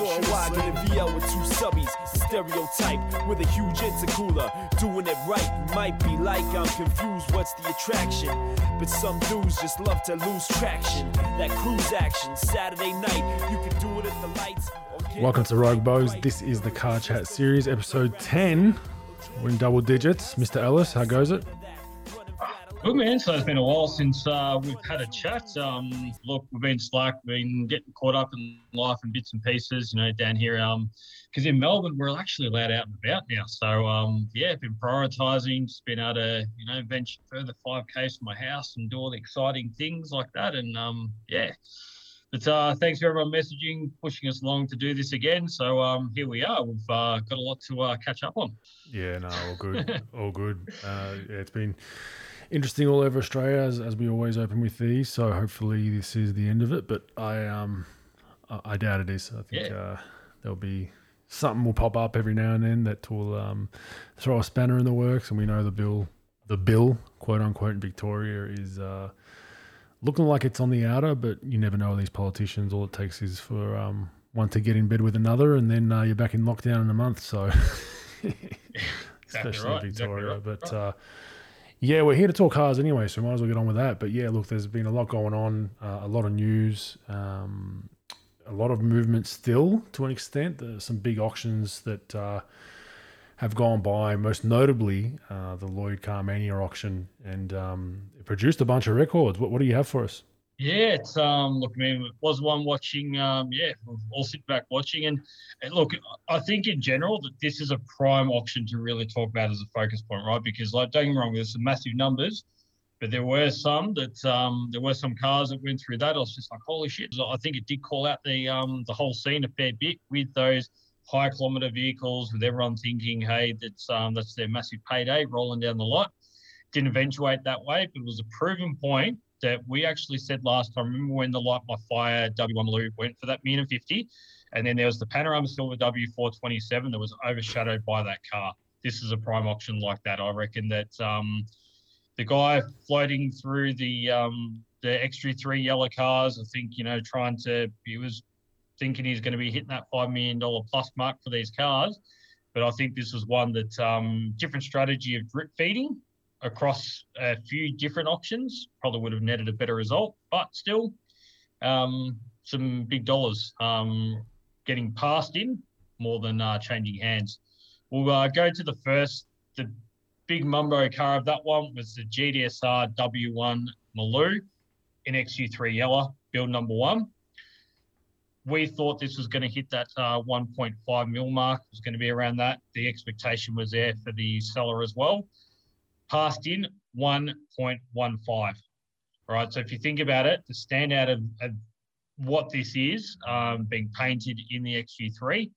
Saw a wagon and VL with two subbies. Stereotype with a huge intercooler. Doing it right might be like I'm confused. What's the attraction? But some dudes just love to lose traction. That cruise action, Saturday night, you can do it at the lights. Welcome to Rogue Bows. This is the Car Chat series, episode 10. We're in double digits. Mr. Ellis, how goes it? Good man. So it's been a while since uh, we've had a chat. Um, look, we've been slack, been getting caught up in life and bits and pieces, you know, down here. Um, because in Melbourne we're actually allowed out and about now. So um, yeah, been prioritising, just been able to, you know, venture further five k's from my house and do all the exciting things like that. And um, yeah. But uh, thanks for everyone messaging, pushing us along to do this again. So um, here we are. We've uh, got a lot to uh, catch up on. Yeah, no, all good, all good. Uh, yeah, it's been interesting all over Australia as, as we always open with these. So hopefully this is the end of it. But I um I, I doubt it is. I think Yeah. uh, there'll be something will pop up every now and then that will um, throw a spanner in the works. And we know the bill, the bill, quote unquote, in Victoria is. Uh, Looking like it's on the outer, but you never know these politicians. All it takes is for um, one to get in bed with another, and then uh, you're back in lockdown in a month. So, especially right, in exactly Victoria. right, but uh, yeah, we're here to talk cars anyway, so might as well get on with that. But yeah, look, there's been a lot going on, uh, a lot of news, um, a lot of movement still to an extent. There's some big auctions that uh, have gone by, most notably uh, the Lloyd Carmania auction, and um, it produced a bunch of records. What, what do you have for us? Yeah, it's um look, I mean, was one watching. Um, yeah, all sit back watching, and, and look, I think in general that this is a prime auction to really talk about as a focus point, right? Because like, don't get me wrong, there's some massive numbers, but there were some that um there were some cars that went through that. I was just like, holy shit! I think it did call out the um the whole scene a fair bit with those high kilometer vehicles, with everyone thinking, hey, that's um that's their massive payday rolling down the lot. Didn't eventuate that way, but it was a proven point that we actually said last time. Remember when the Light My Fire W1 Maloo went for that million and fifty, and then there was the Panorama Silver W427 that was overshadowed by that car. This is a prime auction like that. I reckon that um, the guy floating through the um, the XU3 yellow cars, I think you know, trying to he was thinking he's going to be hitting that five million dollar plus mark for these cars. But I think this was one that um, different strategy of drip feeding across a few different auctions probably would have netted a better result. But still, um, some big dollars um, getting passed in more than uh, changing hands. We'll uh, go to the first. The big mumbo car of that one was the GTSR W1 Maloo in XU3 yellow, build number one. We thought this was going to hit that uh, 1.5 mil mark. It was going to be around that. The expectation was there for the seller as well passed in 1.15. All right. So if you think about it, the standout of, of what this is um, being painted in the XU3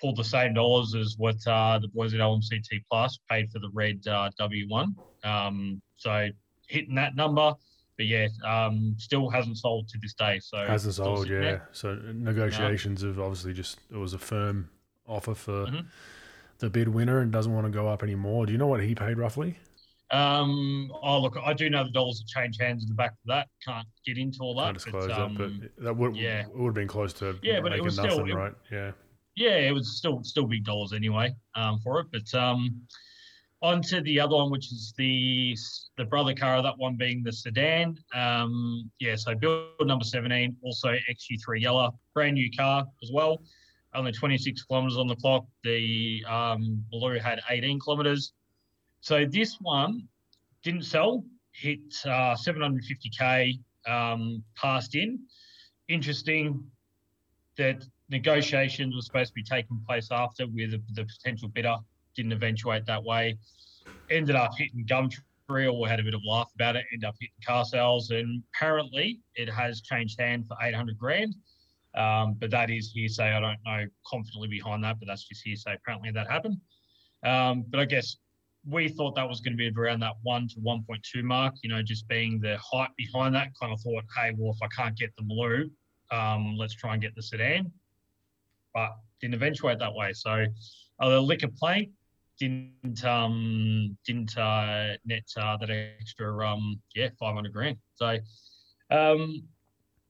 pulled the same dollars as what uh, the boys at LMCT Plus paid for the red uh, W1. Um, so hitting that number, but yeah, um, still hasn't sold to this day. So Hasn't sold, yeah. there. So negotiations have obviously just it was a firm offer for Mhm. the bid winner and doesn't want to go up anymore. Do you know what he paid roughly? Um, oh look, I do know the dollars have changed hands in the back of that. Can't get into all that. Can't disclose but, um, that, but that would yeah. it would have been close to Yeah, but it was nothing, still- it- right? Yeah. yeah, it was still still big dollars anyway um, for it. But um, on to the other one, which is the the brother car that one being the sedan. Um, yeah, so build number 17, also XU3 yellow, brand new car as well. Only 26 kilometers on the clock. The um, Blue had 18 kilometers. So this one didn't sell, hit uh, 750k, um, passed in. Interesting that negotiations were supposed to be taking place after with the, potential bidder. Didn't eventuate that way. Ended up hitting Gumtree, or had a bit of laugh about it. Ended up hitting car sales, and apparently it has changed hand for 800 grand. Um, but that is hearsay. I don't know confidently behind that, but that's just hearsay. Apparently that happened. Um, but I guess we thought that was going to be around that one to 1.2 mark. You know, just being the hype behind that. Kind of thought, hey, well, if I can't get the blue, um, let's try and get the sedan. But didn't eventuate that way. So uh, the liquor plank didn't um, didn't uh, net uh, that extra um, yeah 500 grand. So, um,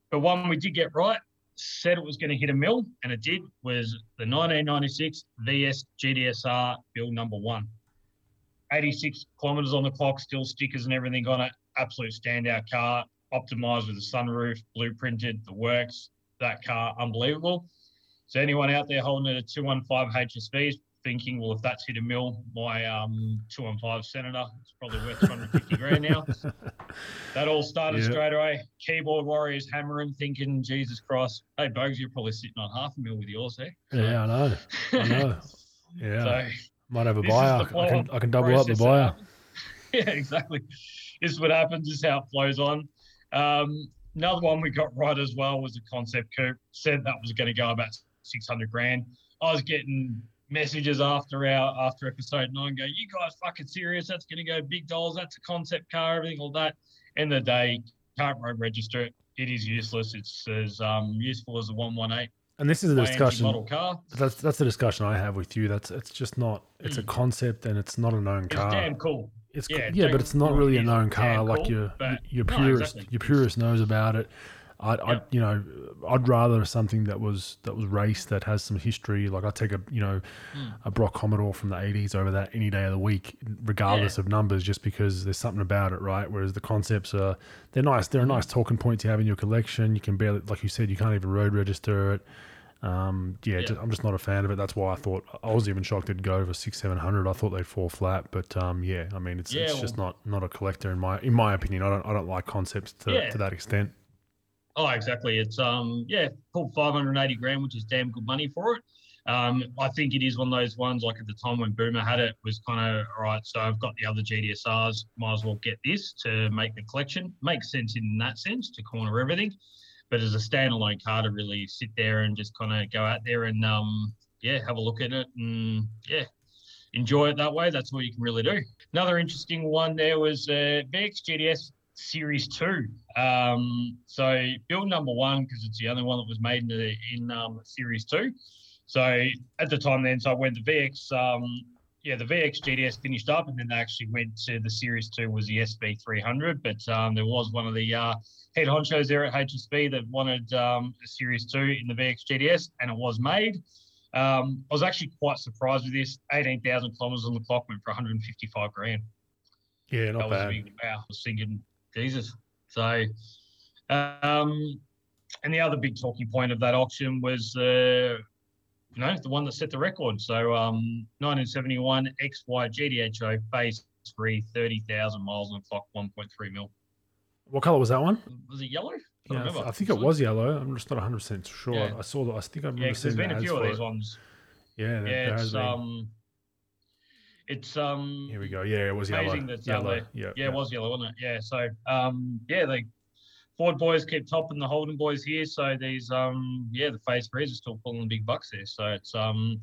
but one we did get right. said it was going to hit a mill, and it did, was the 1996 VS GTSR build number one. 86 kilometers on the clock, still stickers and everything on it. Absolute standout car, optimized with the sunroof, blueprinted, the works. That car, unbelievable. So anyone out there holding a 215 HSV thinking, well, if that's hit a mill, my um, 215 Senator, it's probably worth 250 grand now. That all started yep. straight away. Keyboard warriors hammering, thinking, Jesus Christ, hey, Bogues, you're probably sitting on half a mil with yours there. Yeah, I know. I know. Yeah. so, Might have a buyer. I can, I can double up the buyer. Yeah, exactly. This is what happens, this is how it flows on. Um, another one we got right as well was the concept coupe. Said that was going to go about 600 grand. I was getting messages after our after episode nine go, you guys fucking serious? That's going to go big dollars. That's a concept car, everything, all that. End of the day, can't road register it. It is useless. It's as um, useful as a 118. And this is a discussion. That's that's the discussion I have with you. That's it's just not. It's mm. a concept and it's not a known it's car. damn cool. It's yeah, yeah but it's not really a known car. Like your your purist no, exactly. your purist knows about it. I, yep. I, you know, I'd rather something that was that was race that has some history. Like I take a, you know, mm. a Brock Commodore from the '80s over that any day of the week, regardless yeah. of numbers, just because there's something about it, right? Whereas the concepts are they're nice. They're a nice talking point to have in your collection. You can barely, like you said, you can't even road register it. Um, yeah, yeah. Just, I'm just not a fan of it. That's why I thought I was even shocked it'd go over six, seven hundred. I thought they'd fall flat, but um, yeah, I mean, it's, yeah, it's well, just not not a collector in my in my opinion. I don't I don't like concepts to, yeah. to that extent. Oh, exactly. It's um yeah, pulled 580 grand, which is damn good money for it. Um, I think it is one of those ones like at the time when Boomer had it was kind of all right. So I've got the other GTSRs, might as well get this to make the collection. Makes sense in that sense to corner everything, but as a standalone car to really sit there and just kind of go out there and um yeah have a look at it and yeah enjoy it that way. That's what you can really do. Another interesting one there was uh, VX GTS Series Two. Um, so build number one because it's the only one that was made in, the, in um, Series Two. So at the time then, so when the VX, um, yeah, the VX GTS finished up, and then they actually went to the Series Two was the SV 300. But um, there was one of the uh, head honchos there at HSV that wanted um, a Series Two in the VX GTS, and it was made. Um, I was actually quite surprised with this. 18,000 kilometers on the clock went for 155 grand. Yeah, not that bad. Big, wow. I was thinking, Jesus. So, um, and the other big talking point of that auction was, uh, you know, the one that set the record. So, um, 1971 XY GTHO phase three, 30,000 miles on the clock, 1.3 mil. What color was that one? Was it yellow? I yeah, I, think it was yellow. I'm just not 100 percent sure. Yeah. I saw that. I think I remember yeah, seeing there's been a few of these it. ones. Yeah, yeah, it's um, it's um. Here we go. Yeah, it was yellow. That's yellow. Yeah, yeah, yeah, it was yellow, wasn't it? Yeah. So um, yeah, the Ford boys keep topping the Holden boys here. So these um, yeah, the Phase threes are still pulling big bucks there. So it's um,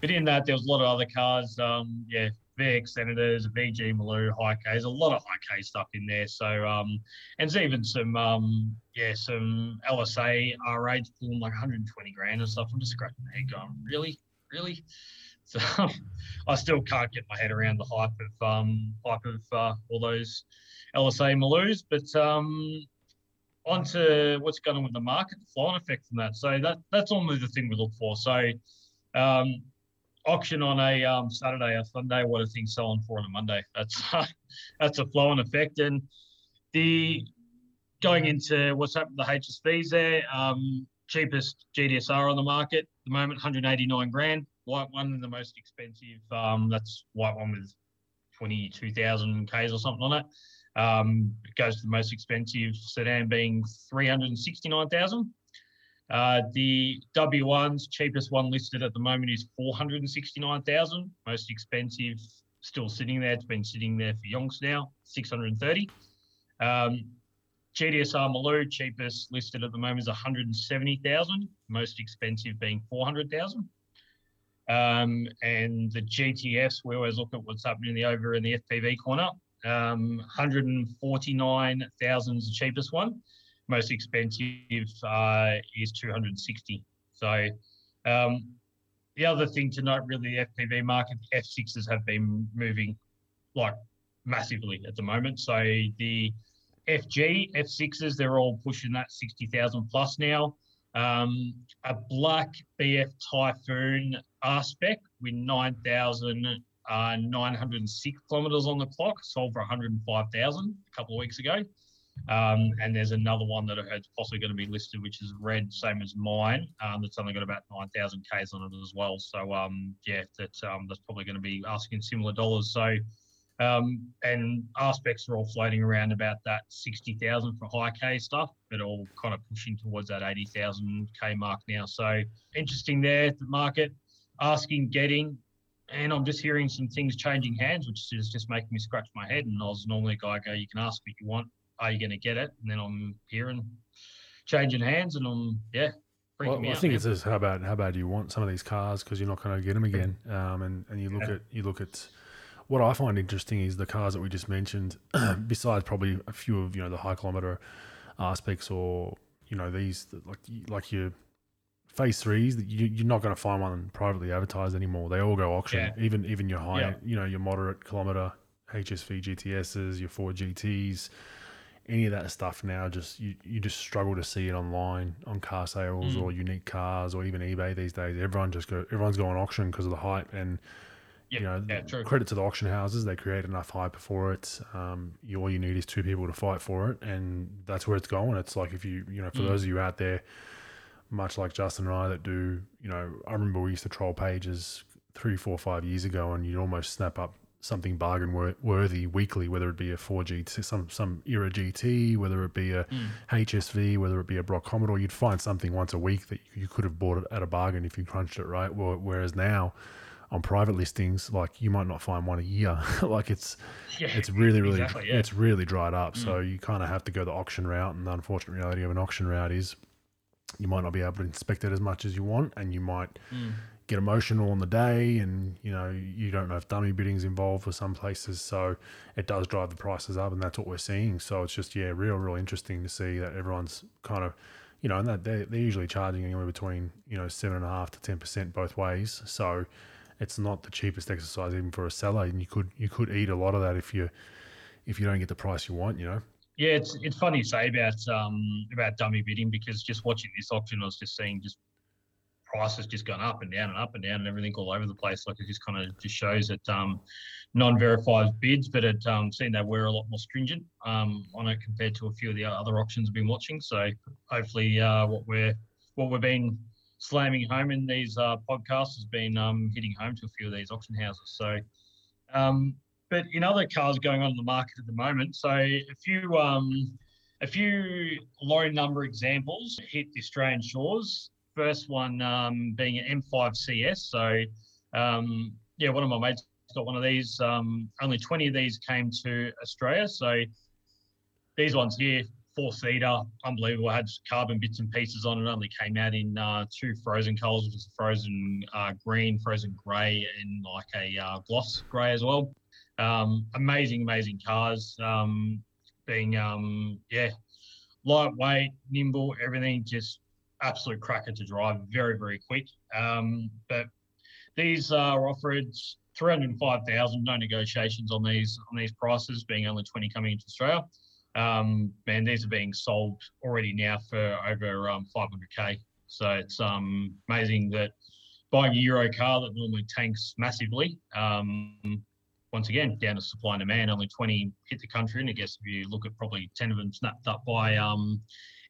but in that there was a lot of other cars. Um, yeah, VX Senators, VG Maloo, High K's, a lot of High K stuff in there. So um, and there's even some um, yeah, some LSA R8s pulling like 120 grand and stuff. I'm just scratching my head going, really, really. So I still can't get my head around the hype of um, hype of uh, all those LSA Maloos. But um, on to what's going on with the market, the flow effect from that. So that that's normally the thing we look for. So um, auction on a um, Saturday or Sunday, what are things selling for on a Monday? That's that's a flow and effect. And the going into what's happened to the HSVs there, um, cheapest GTSR on the market at the moment, 189 grand white one, the most expensive. Um, that's white one with 22,000 Ks or something on it. Um, it goes to the most expensive sedan being 369,000. Uh, the W1's cheapest one listed at the moment is 469,000. Most expensive, still sitting there. It's been sitting there for yonks now, 630. Um, GTSR Maloo, cheapest listed at the moment is 170,000. Most expensive being 400,000. Um, and the GTS, we always look at what's happening in the over in the FPV corner. Um, 149,000 is the cheapest one. Most expensive uh, is 260. So um, the other thing to note, really, the FPV market, the F6s have been moving like massively at the moment. So the FG, F6s, they're all pushing that 60,000 plus now. Um, a black BF Typhoon R spec with 9,906 kilometers on the clock, sold for 105,000 a couple of weeks ago. Um, and there's another one that I heard possibly going to be listed, which is red, same as mine. Um, that's only got about 9,000 Ks on it as well. So, um, yeah, that, um, that's probably going to be asking similar dollars. So, um, and R specs are all floating around about that 60,000 for high K stuff, but all kind of pushing towards that 80,000 K mark now. So interesting there, the market asking, getting, and I'm just hearing some things changing hands, which is just making me scratch my head. And I was normally a guy go, you can ask what you want, are you going to get it? And then I'm hearing changing hands, and I'm yeah. Well, I think it's just how bad how bad do you want some of these cars because you're not going to get them again. Um, and and you look yeah. at you look at what I find interesting is the cars that we just mentioned, besides probably a few of you know the high kilometer R specs or you know these like like your phase threes that you, you're not going to find one privately advertised anymore. They all go auction. Yeah. Even even your high, yeah. you know, your moderate kilometer HSV GTSs, your Ford GTs, any of that stuff now just you, you just struggle to see it online on car sales mm. or unique cars or even eBay these days. Everyone just go everyone's going auction because of the hype and you know, yeah, credit to the auction houses. They create enough hype for it. Um, you, all you need is two people to fight for it, and that's where it's going. It's like if you, you know, for mm. those of you out there, much like Justin and I that do, you know, I remember we used to troll pages three, four, five years ago, and you'd almost snap up something bargain worthy weekly, whether it be a 4G, some some era GT, whether it be a mm. HSV, whether it be a Brock Commodore, you'd find something once a week that you could have bought it at a bargain if you crunched it right. Whereas now, on private listings, like you might not find one a year. like it's yeah, it's really really exactly, yeah. it's really dried up. Mm. So you kind of have to go the auction route. And the unfortunate reality of an auction route is you might not be able to inspect it as much as you want, and you might mm. get emotional on the day, and you know you don't know if dummy bidding's involved for some places. So it does drive the prices up, and that's what we're seeing. So it's just yeah, real real interesting to see that everyone's kind of you know, and that they're, they're usually charging anywhere between you know seven and a half to ten percent both ways. So it's not the cheapest exercise even for a seller, and you could you could eat a lot of that if you if you don't get the price you want. You know. Yeah, it's it's funny to say about um about dummy bidding because just watching this auction, I was just seeing just prices just gone up and down and up and down and everything all over the place. Like it just kind of just shows that um, non-verified bids, but it um, seemed they were a lot more stringent um, on it compared to a few of the other auctions I've been watching. So hopefully, uh, what we're what we've been slamming home in these uh, podcasts has been um, hitting home to a few of these auction houses. So, um, but in other cars going on the market at the moment, so a few um, a few low number examples hit the Australian shores. First one um, being an M5 CS. So, um, yeah, one of my mates got one of these. Um, only 20 of these came to Australia. So, these ones here, four seater, unbelievable. Had carbon bits and pieces on it. Only came out in uh, two frozen colours, which is frozen uh, green, frozen grey, and like a uh, gloss grey as well. Um, amazing, amazing cars. Um, being um, yeah, lightweight, nimble, everything just absolute cracker to drive. Very, very quick. Um, but these are offered 305,000. No negotiations on these on these prices, being only 20 coming into Australia. Um, man, these are being sold already now for over um, 500k. So it's um, amazing that buying a Euro car that normally tanks massively, um, once again, down to supply and demand, only 20 hit the country. And I guess if you look at probably 10 of them snapped up by um,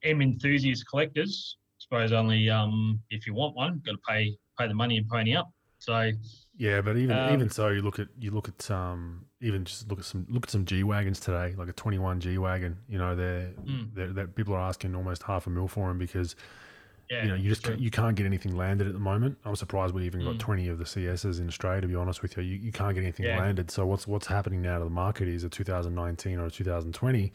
M enthusiast collectors, I suppose only um, if you want one, got to pay pay the money and pony up. So yeah, but even um, even so, you look at you look at um even just look at some look at some G wagons today, like a twenty one G wagon. You know, they're, mm. they're, they're people are asking almost half a mil for them because yeah, you know you just can't, you can't get anything landed at the moment. I'm surprised we even mm. got twenty of the CSs in Australia. To be honest with you, you, you can't get anything yeah. landed. So what's what's happening now to the market is a 2019 or a 2020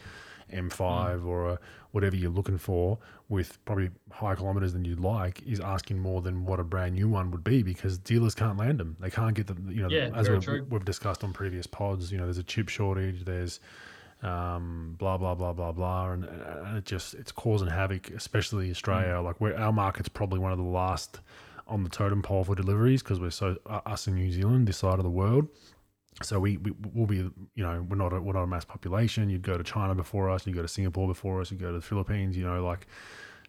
M5 mm. or a, whatever you're looking for with probably higher kilometers than you'd like is asking more than what a brand new one would be because dealers can't land them. They can't get them. You know, yeah, as we've, we've, discussed on previous pods, you know, there's a chip shortage. There's um, blah blah blah blah blah, and, and it just it's causing havoc, especially Australia. Mm. Like where our market's probably one of the last on the totem pole for deliveries because we're so uh, us in New Zealand, this side of the world so we, we will be you know we're not a, we're not a mass population you'd go to china before us you go to singapore before us you go to the philippines you know like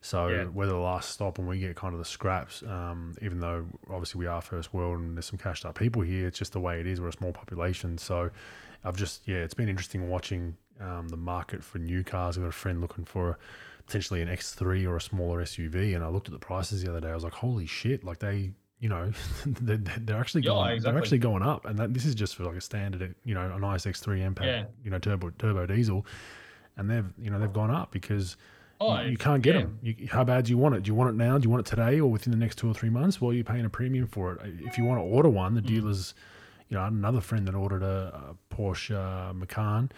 So Yeah. we're the last stop and we get kind of the scraps. Um, even though obviously we are first world and there's some cashed up people here, it's just the way it is. We're a small population, so I've just yeah, it's been interesting watching um, the market for new cars. I've got a friend looking for potentially an X3 or a smaller SUV, and I looked at the prices the other day. I was like, holy shit! Like they, you know, they're, they're actually Yeah, going, they're actually going up, and that, this is just for like a standard, you know, a nice X3 MPAC, Yeah. you know, turbo turbo diesel, and they've you know they've gone up because. Oh, you, you can't get yeah. them. You, how bad do you want it? Do you want it now? Do you want it today or within the next two or three months? Well, you're paying a premium for it. If you want to order one, the Mm. dealers, you know, I had another friend that ordered a, a Porsche uh, Macan,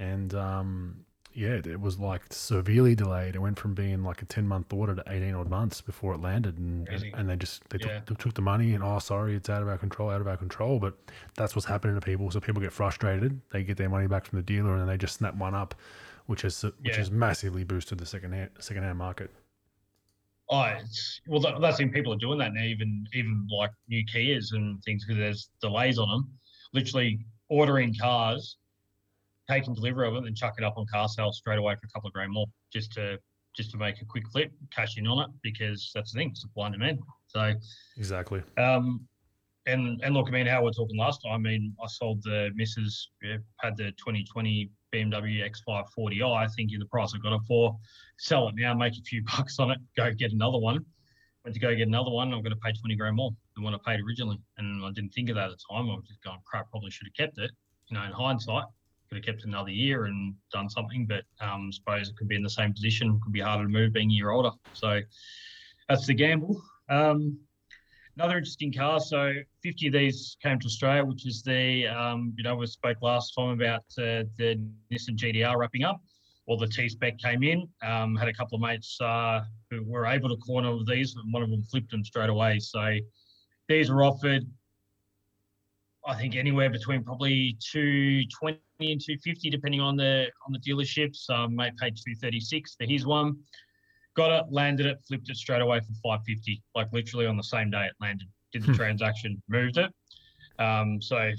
and um, yeah, it, was like severely delayed. It went from being like a ten month order to eighteen odd months before it landed, and and, Crazy. and they just they Yeah. took, took the money and oh sorry, it's out of our control, out of our control. But that's what's happening to people. So people get frustrated. They get their money back from the dealer, and then they just snap one up, which has which Yeah. has massively boosted the second hand second hand market. Oh, it's, well, that, that's when people are doing that now. Even even like new Kias and things because there's delays on them. Literally ordering cars, taking delivery of it, and chuck it up on car sales straight away for a couple of grand more, just to just to make a quick flip, cash in on it because that's the thing, supply and demand. So, Exactly. um, and and look, I mean, how we we're talking last time. I mean, I sold the missus yeah, had the 2020 BMW X540i, thinking the price I got it for. Sell it now, make a few bucks on it, go get another one. Went to go get another one, I'm going to pay 20 grand more than what I paid originally. And I didn't think of that at the time. I was just going, crap, probably should have kept it. You know, in hindsight, could have kept another year and done something. But um, suppose it could be in the same position, could be harder to move being a year older. So that's the gamble. Um, another interesting car. So 50 of these came to Australia, which is the, um, you know, we spoke last time about uh, the Nissan GT-R wrapping up. Well, the T spec came in. Um, had a couple of mates uh, who were able to corner these, and one of them flipped them straight away. So these were offered, I think, anywhere between probably 220 and 250, depending on the on the dealerships. Um, mate paid 236 for his one got it, landed it, flipped it straight away for 550, like literally on the same day it landed. Did the Hmm. transaction, moved it. Um, so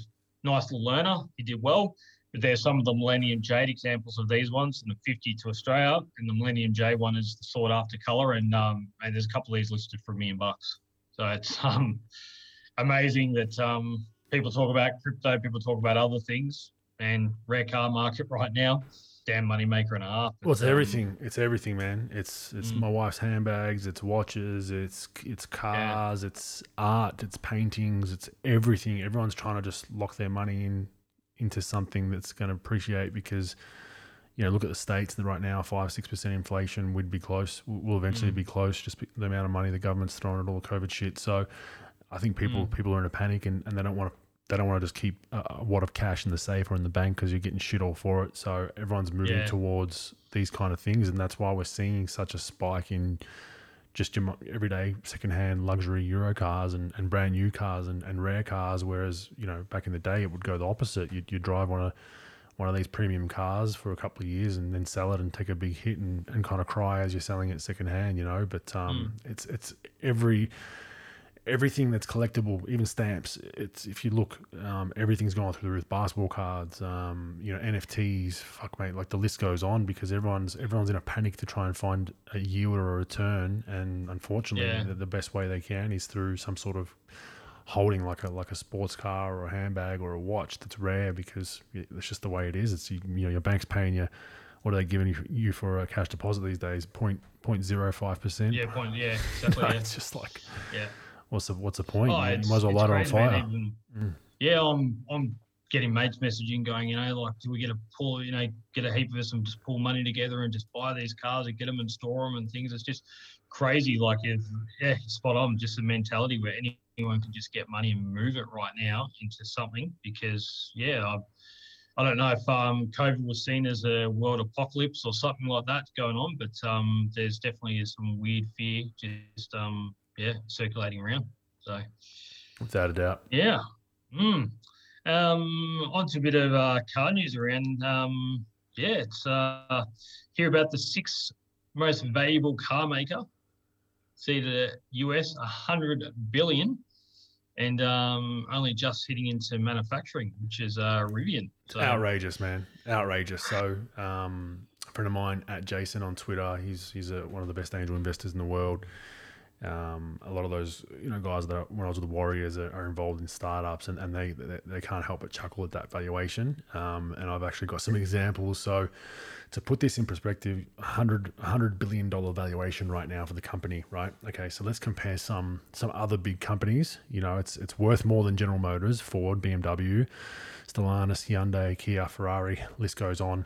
nice little learner. He did well. But there's some of the Millennium Jade examples of these ones, and the 50 to Australia, and the Millennium Jade one is the sought after color, and um, and there's a couple of these listed for a million bucks. So it's um amazing that um people talk about crypto, people talk about other things, and rare car market right now, damn money maker and a half. Well, it's um, everything. It's everything, man. It's it's Mm. my wife's handbags. It's watches. It's it's cars. It's art. It's paintings. It's everything. Everyone's trying to just lock their money in into something that's going to appreciate because you know look at the states that right now five six percent inflation We'd be close. Will eventually Mm. be close. Just the amount of money the government's throwing at all the COVID shit. So I think people Mm. people are in a panic and, and they don't want to. They don't want to just keep a a wad of cash in the safe or in the bank because you're getting shit all for it. So everyone's moving Yeah. towards these kind of things, and that's why we're seeing such a spike in just your everyday secondhand luxury Euro cars and, and brand new cars and, and rare cars. Whereas you know back in the day it would go the opposite. You'd, you'd drive one of one of these premium cars for a couple of years and then sell it and take a big hit and, and kind of cry as you're selling it secondhand. You know, but um, it's it's every everything that's collectible, even stamps. It's if you look, um, everything's gone through the roof. Basketball cards, um, you know, NFTs. Fuck, mate, like the list goes on because everyone's everyone's in a panic to try and find a yield or a return, and unfortunately, Yeah. the, the best way they can is through some sort of holding like a like a sports car or a handbag or a watch that's rare because it's just the way it is. It's you, you know your bank's paying you. What are they giving you, you for a cash deposit these days? Point point zero five percent. Yeah, point. Yeah, exactly. yeah. It's just like yeah. What's the what's the point? Oh, you might as well light it on fire. Even- Mm. Yeah, I'm I'm getting mates messaging going, you know, like do we get a pull, you know, get a heap of us and just pull money together and just buy these cars and get them and store them and things. It's just crazy. Like if yeah, spot on. Just a mentality where anyone can just get money and move it right now into something because yeah, I, I don't know if um, COVID was seen as a world apocalypse or something like that going on, but um, there's definitely some weird fear just um, yeah circulating around. So. Without a doubt. Yeah. Mm. Um, on to a bit of uh, car news around. Um, yeah, it's uh, hear about the sixth most valuable car maker. See the US, a hundred billion, and um, only just hitting into manufacturing, which is uh, Rivian. So Outrageous, man. Outrageous. So, um, a friend of mine at Jason on Twitter. He's he's a, one of the best angel investors in the world. Um, a lot of those you know guys that when I was with the Warriors are, are involved in startups and, and they, they, they can't help but chuckle at that valuation. Um, and I've actually got some examples. So to put this in perspective, 100 100 billion dollar valuation right now for the company, right? Okay, so let's compare some some other big companies. You know, it's it's worth more than General Motors, Ford, BMW, Stellantis, Hyundai, Kia, Ferrari. List goes on.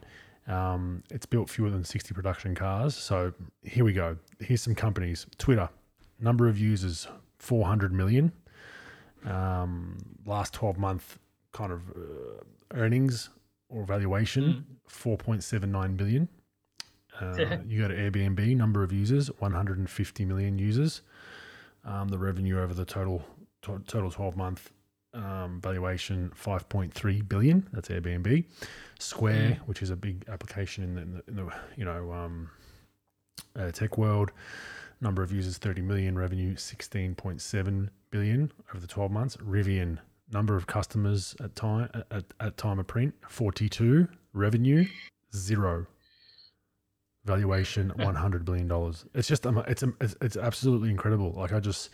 Um, it's built fewer than 60 production cars. So here we go. Here's some companies. Twitter, number of users 400 million. Um, last 12 month kind of uh, earnings or valuation mm. 4.79 billion. Uh, you go to airbnb number of users 150 million users. Um, the revenue over the total to- total 12 month um, valuation 5.3 billion. That's airbnb. Square mm. which is a big application in the, in the, in the you know um, uh, tech world number of users 30 million. Revenue 16.7 billion over the 12 months. Rivian number of customers at time at, at time of print 42 revenue zero. Valuation hmm. 100 billion dollars. It's just um, it's, it's it's absolutely incredible. Like i just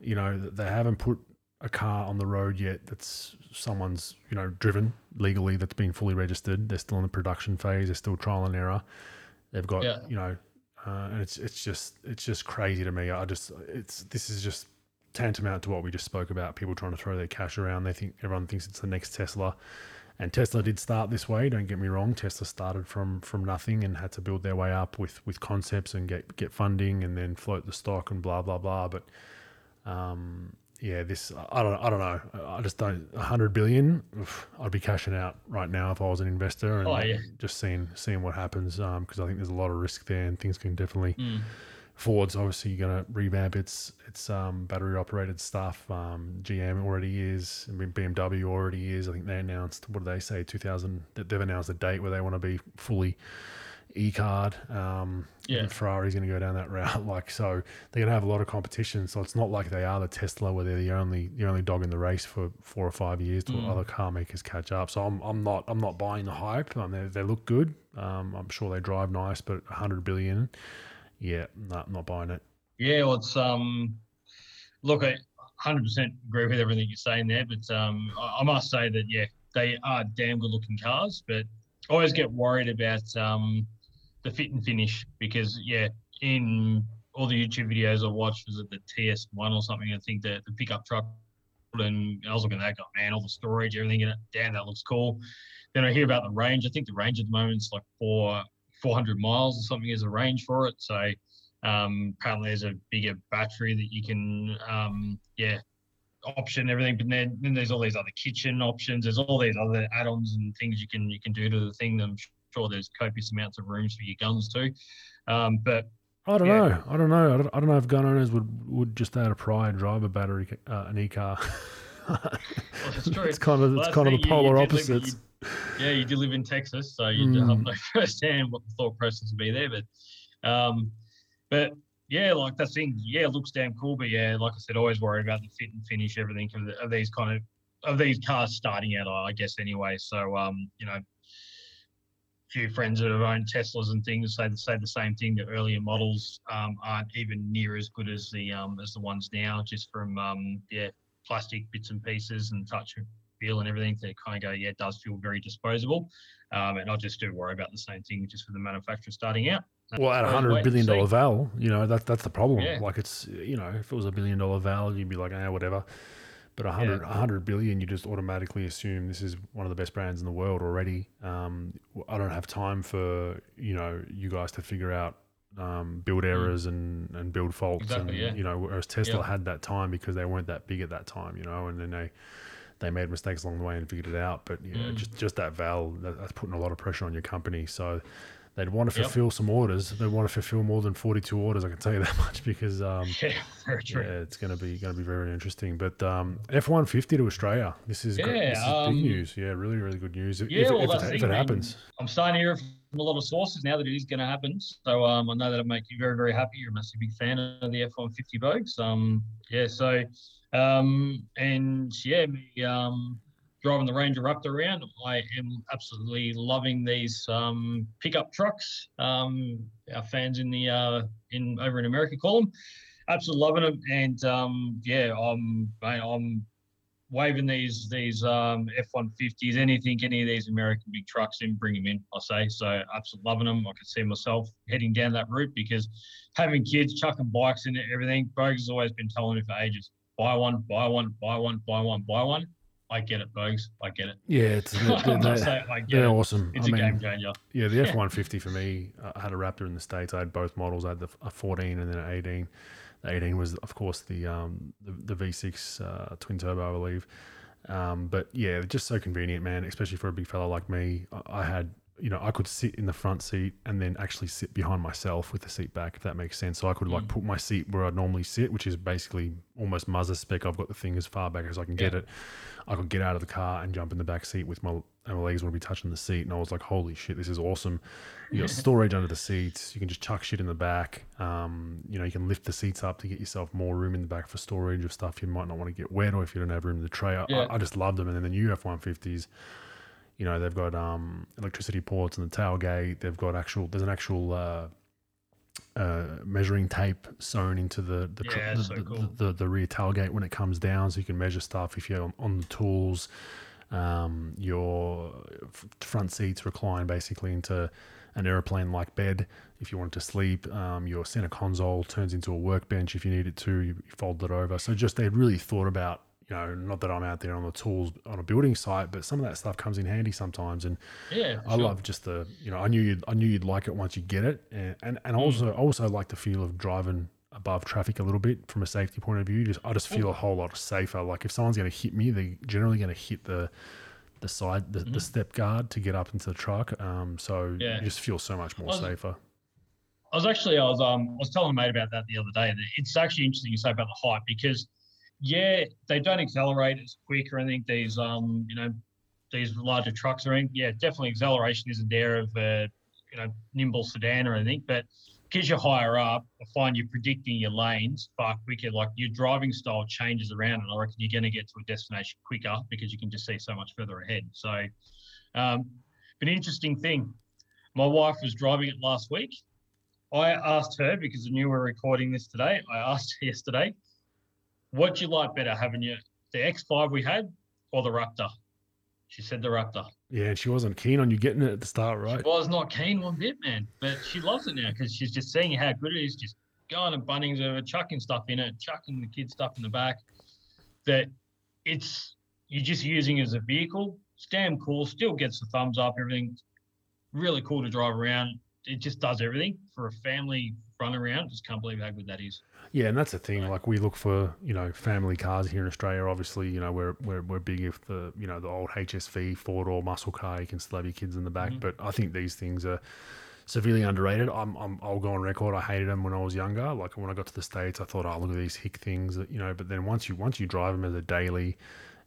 you know they haven't put a car on the road yet that's someone's you know driven legally that's been fully registered. They're still in the production phase. They're still trial and error. They've got yeah. you know uh, and it's it's just it's just crazy to me. I just it's this is just tantamount to what we just spoke about. People trying to throw their cash around. They think everyone thinks it's the next Tesla, and Tesla did start this way. Don't get me wrong. Tesla started from from nothing and had to build their way up with with concepts and get get funding and then float the stock and blah blah blah. But um, yeah, this I don't I don't know. I just don't. hundred billion, oof, I'd be cashing out right now if I was an investor and oh, yeah. just seeing seeing what happens. Because um, I think there's a lot of risk there, and things can definitely. Mm. Ford's obviously going to revamp its its um, battery operated stuff. Um, GM already is. I mean, BMW already is. I think they announced what do they say? Two thousand. They've announced a date where they want to be fully e-card. Um, yeah, Ferrari's going to go down that route. Like so, they're going to have a lot of competition. So it's not like they are the Tesla where they're the only the only dog in the race for four or five years till mm. other car makers catch up. So I'm, I'm not I'm not buying the hype. Um, they, they look good. Um, I'm sure they drive nice, but 100 billion, yeah, no, I'm not buying it. Yeah, well, it's um, look, I 100% agree with everything you're saying there, but um, I, I must say that yeah, they are damn good looking cars, but I always get worried about um the fit and finish because yeah, in all the YouTube videos I watched, was it the TS1 or something? I think the, the pickup truck, and I was looking at that, going, man, all the storage, everything in it, damn, that looks cool. Then I hear about the range. I think the range at the moment is like four 400 miles or something as a range for it. So um, apparently there's a bigger battery that you can, um, yeah, option everything. But then, then there's all these other kitchen options. There's all these other add-ons and things you can you can do to the thing. I'm sure there's copious amounts of rooms for your guns too. Um, but I don't yeah. know. I don't know. I don't, I don't, know if gun owners would would just out of pride drive a battery uh, an e car. well, true. it's kind of well, it's kind of the polar opposites. You, yeah, you do live in Texas, so you mm. have no firsthand what the thought process would be there. But um, but yeah, like that thing, yeah, it looks damn cool. But yeah, like I said, always worry about the fit and finish, everything of, the, of these kind of of these cars starting out, I guess anyway. So um, you know, few friends that have owned Teslas and things say say the same thing. The earlier models um, aren't even near as good as the um, as the ones now, just from um, yeah plastic bits and pieces and touch and feel and everything. They kind of go, yeah, it does feel very disposable. Um, and I just do worry about the same thing just for the manufacturer starting out. Well, at a hundred billion dollar val, you know that's that's the problem. Yeah. Like it's you know if it was a billion dollar val, you'd be like, ah, whatever. But 100, yeah. 100 billion, you just automatically assume this is one of the best brands in the world already. Um, I don't have time for you know you guys to figure out um, build mm. errors mm. and, and build faults, exactly, and yeah. you know, whereas Tesla yeah. had that time because they weren't that big at that time, you know, and then they they made mistakes along the way and figured it out. But yeah, mm. just just that valve that's putting a lot of pressure on your company. So they'd want to fulfill yep. some orders. They want to fulfill more than forty-two orders. I can tell you that much because um, yeah, yeah, it's going to be going to be very interesting. But um, F one fifty to Australia. This is yeah, this is um, big news. Yeah, really really good news. Yeah, if, well, if, it, if it happens, I'm starting to hear from a lot of sources now that it is going to happen. So um, I know that'll make you very very happy. You're a massive big fan of the F one fifty Bogues. Um, yeah, so um, and yeah, me um driving the Ranger Raptor around. I am absolutely loving these um, pickup trucks. Um, our fans in the uh, in over in America call them. Absolutely loving them, and um, yeah, I'm I'm waving these these um, F-150s, anything, any of these American big trucks in, bring them in. I say so. Absolutely loving them. I can see myself heading down that route because having kids, chucking bikes in everything. Bogues has always been telling me for ages: buy one, buy one, buy one, buy one, buy one. I get it, Bogues. I get it. Yeah, it's they're, they're, say, I get they're it. awesome. It's I a mean, game changer. Yeah, the F one fifty for me. I had a Raptor in the states. I had both models. I had the a fourteen and then an eighteen. The eighteen was, of course, the um the, the V six uh, twin turbo, I believe. Um, but yeah, just so convenient, man. Especially for a big fella like me. I, I had you know I could sit in the front seat and then actually sit behind myself with the seat back, if that makes sense. So I could like Mm. put my seat where I'd normally sit, which is basically almost Mazda spec. I've got the thing as far back as I can get it. I could get out of the car and jump in the back seat with my and my legs wouldn't be touching the seat. And I was like, holy shit, this is awesome. You got storage under the seats. You can just chuck shit in the back. Um, you know, you can lift the seats up to get yourself more room in the back for storage of stuff you might not want to get wet or if you don't have room in the tray. I, Yeah. I, I just love them. And then the new F one fifties, you know, they've got um, electricity ports and the tailgate. They've got actual. There's an actual. Uh, uh, measuring tape sewn into the the, Yeah, the, so cool. the, the rear tailgate when it comes down, so you can measure stuff if you're on, the tools. Um, your front seats recline basically into an aeroplane like bed if you want to sleep. Um, your center console turns into a workbench if you need it to. You, you fold it over. So just they really thought about. You know, not that I'm out there on the tools on a building site, but some of that stuff comes in handy sometimes. And Yeah, I love just the you know I knew you'd I knew you'd like it once you get it, and and, and also I also like the feel of driving above traffic a little bit from a safety point of view. Just I just feel a whole lot safer. Like if someone's going to hit me, they're generally going to hit the the side the, the step guard to get up into the truck. Um, so Yeah. you just feel so much more Well, safer. I was actually I was um I was telling a mate about that the other day. It's actually interesting you say about the height because yeah, they don't accelerate as quick or anything. These um you know these larger trucks or anything. Yeah, definitely acceleration isn't there of a you know nimble sedan or anything, but because you're higher up, I find you're predicting your lanes far quicker. Like your driving style changes around, and I reckon you're going to get to a destination quicker because you can just see so much further ahead. So, um, but interesting thing, my wife was driving it last week. I asked her because I knew we were recording this today. I asked her yesterday, "What do you like better, having your the X5 we had or the Raptor?" She said the Raptor. Yeah, and she wasn't keen on you getting it at the start, right? I was not keen one bit, man, but she loves it now because she's just seeing how good it is. Just going to Bunnings over, chucking stuff in it, chucking the kids stuff in the back. That it's you're just using it as a vehicle. It's damn cool. Still gets the thumbs up. Everything really cool to drive around. It just does everything for a family run around. Just can't believe how good that is. Yeah, and that's the thing. Like we look for, you know, family cars here in Australia. Obviously, you know, we're we're, we're big if the you know the old HSV four door muscle car. You can still have your kids in the back. Mhm. But I think these things are severely underrated. I'm, I'm I'll go on record. I hated them when I was younger. Like when I got to the states, I thought, oh look at these hick things, that, you know. But then once you once you drive them as a daily.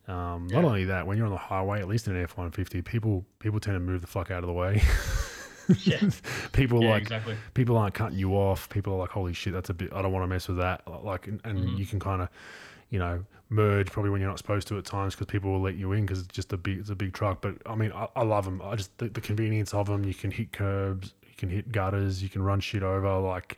Um, Not only that, when you're on the highway, at least in an F one fifty, people people tend to move the fuck out of the way. Yeah. people yeah, like exactly. people aren't cutting you off. People are like, holy shit, that's a bit, I don't want to mess with that. Like, and, and Mhm. you can kind of, you know, merge probably when you're not supposed to at times because people will let you in because it's just a big, it's a big truck. But I mean, I, I love them. I just, the, the convenience of them, you can hit curbs, you can hit gutters, you can run shit over. Like,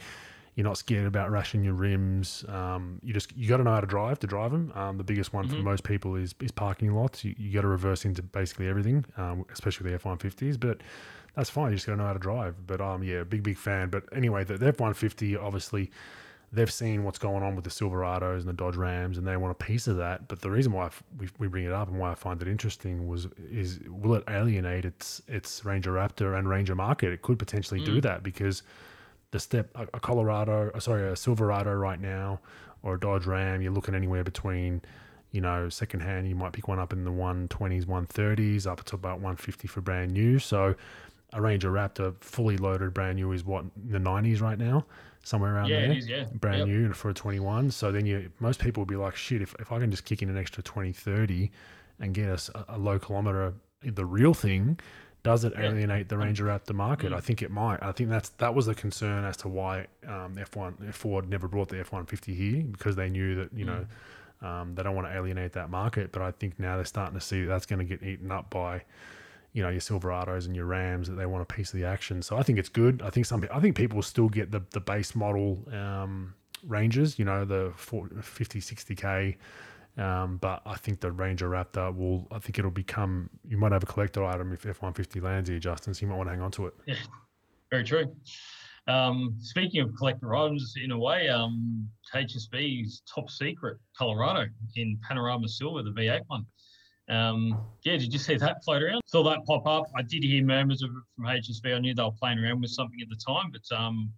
you're not scared about rashing your rims. Um, you just, you got to know how to drive to drive them. Um, the biggest one for Mhm. most people is, is parking lots. You, you got to reverse into basically everything, um, especially the F 150s. But, that's fine. You just got to know how to drive. But um, yeah, big big fan. But anyway, the, the F one fifty obviously they've seen what's going on with the Silverados and the Dodge Rams, and they want a piece of that. But the reason why we, we bring it up and why I find it interesting was is will it alienate its its Ranger Raptor and Ranger market? It could potentially do Mm. that because the step a, a Colorado, uh, sorry, a Silverado right now or a Dodge Ram, you're looking anywhere between you know, secondhand, you might pick one up in the 120s, 130s, up to about 150 for brand new. So a Ranger Raptor fully loaded brand new is what in the 90s right now, somewhere around Yeah, there. is. Yeah, Brand Yep. new for a 21. So then you, most people would be like, shit, if, if I can just kick in an extra 20, 30 and get us a, a low kilometer, the real thing, does it Yeah. alienate the Ranger Raptor market? Mm. I think it might. I think that's that was the concern as to why um, F1 Ford never brought the F150 here because they knew that you know Um, they don't want to alienate that market, but I think now they're starting to see that that's going to get eaten up by, you know, your Silverados and your Rams that they want a piece of the action. So I think it's good. I think some, I think people still get the the base model um, ranges, you know, the 40, 50, 60k. Um, but I think the Ranger Raptor will. I think it'll become. You might have a collector item if F150 lands here, Justin. So you might want to hang on to it. Yeah, very true. Um, speaking of collector items, in a way, um, HSV's top secret Colorado in Panorama Silver, the V8 one. Um, yeah, did you see that float around? Saw that pop up. I did hear murmurs of it from HSV. I knew they were playing around with something at the time, but um,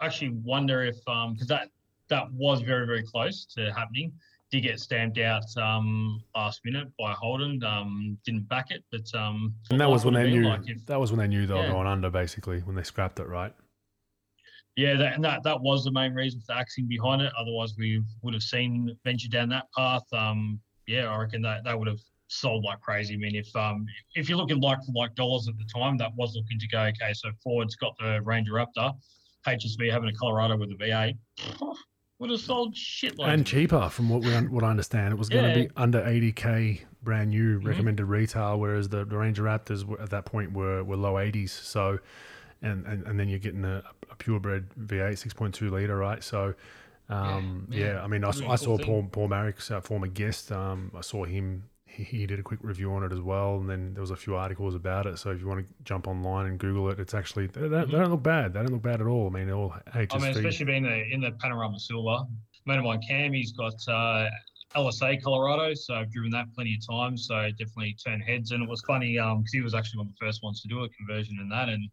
I actually wonder if because um, that that was very very close to happening. Did get stamped out um, last minute by Holden. Um, didn't back it, but um, and that was when they knew. Like if, that was when they knew they were going under, basically, when they scrapped it, right? Yeah, that, and that that was the main reason for the axing behind it. Otherwise, we would have seen venture down that path. Um, yeah, I reckon that that would have sold like crazy. I mean, if um if you're looking like for like dollars at the time, that was looking to go okay. So Ford's got the Ranger Raptor, HSV having a Colorado with a V8. Would have sold shit like and cheaper from what we what I understand. It was going to be under 80k brand new mm-hmm. recommended retail, whereas the, the Ranger Raptors at that point were were low 80s. So and, and, and then you're getting a, a purebred V8 6.2 liter, right? So, um, yeah, yeah, I mean, I, I saw Paul Paul Maric's uh, former guest. Um, I saw him. He, he, did a quick review on it as well, and then there was a few articles about it. So if you want to jump online and Google it, it's actually they, they, they don't look bad. They don't look bad at all. I mean, all HSV. I mean, especially being the, in the panorama silver. Mate of mine, Cam, he's got uh, LSA Colorado, so I've driven that plenty of times. So definitely turned heads, and it was funny because um, he was actually one of the first ones to do a conversion in that, and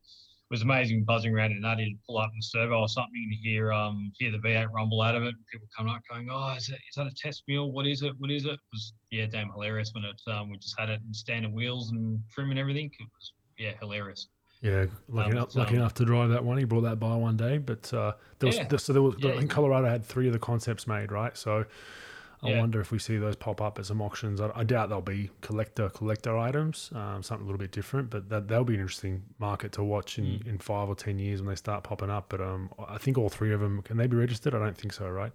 was amazing buzzing around in that. He'd pull up in the servo or something and hear um hear the V8 rumble out of it. People coming up going, "Oh, is that is that a test mule? What is it? What is it?" It was yeah, damn hilarious when it um we just had it in standard wheels and trim and everything. It was yeah, hilarious. Yeah, lucky, um, enough, lucky enough to drive that one. He brought that by one day, but uh, there was yeah. so there was yeah. in Colorado had three of the concepts made, right? So I yeah. wonder if we see those pop up at some auctions. I, I doubt they'll be collector collector items, um, something a little bit different. But that that'll be an interesting market to watch in, mm. in five or ten years when they start popping up. But um, I think all three of them can they be registered? I don't think so, right?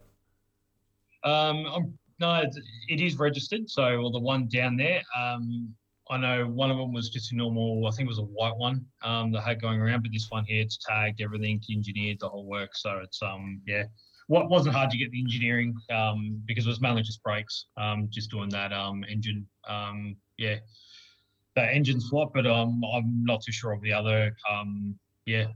Um, I'm, no, it is registered. So, well, the one down there, um, I know one of them was just a normal. I think it was a white one um, that had going around, but this one here, it's tagged, everything, engineered, the whole work. So it's um, yeah, what wasn't hard to get the engineering um, because it was mainly just brakes, um, just doing that um, engine, um, yeah, that engine swap. But um, I'm not too sure of the other. Um, yeah,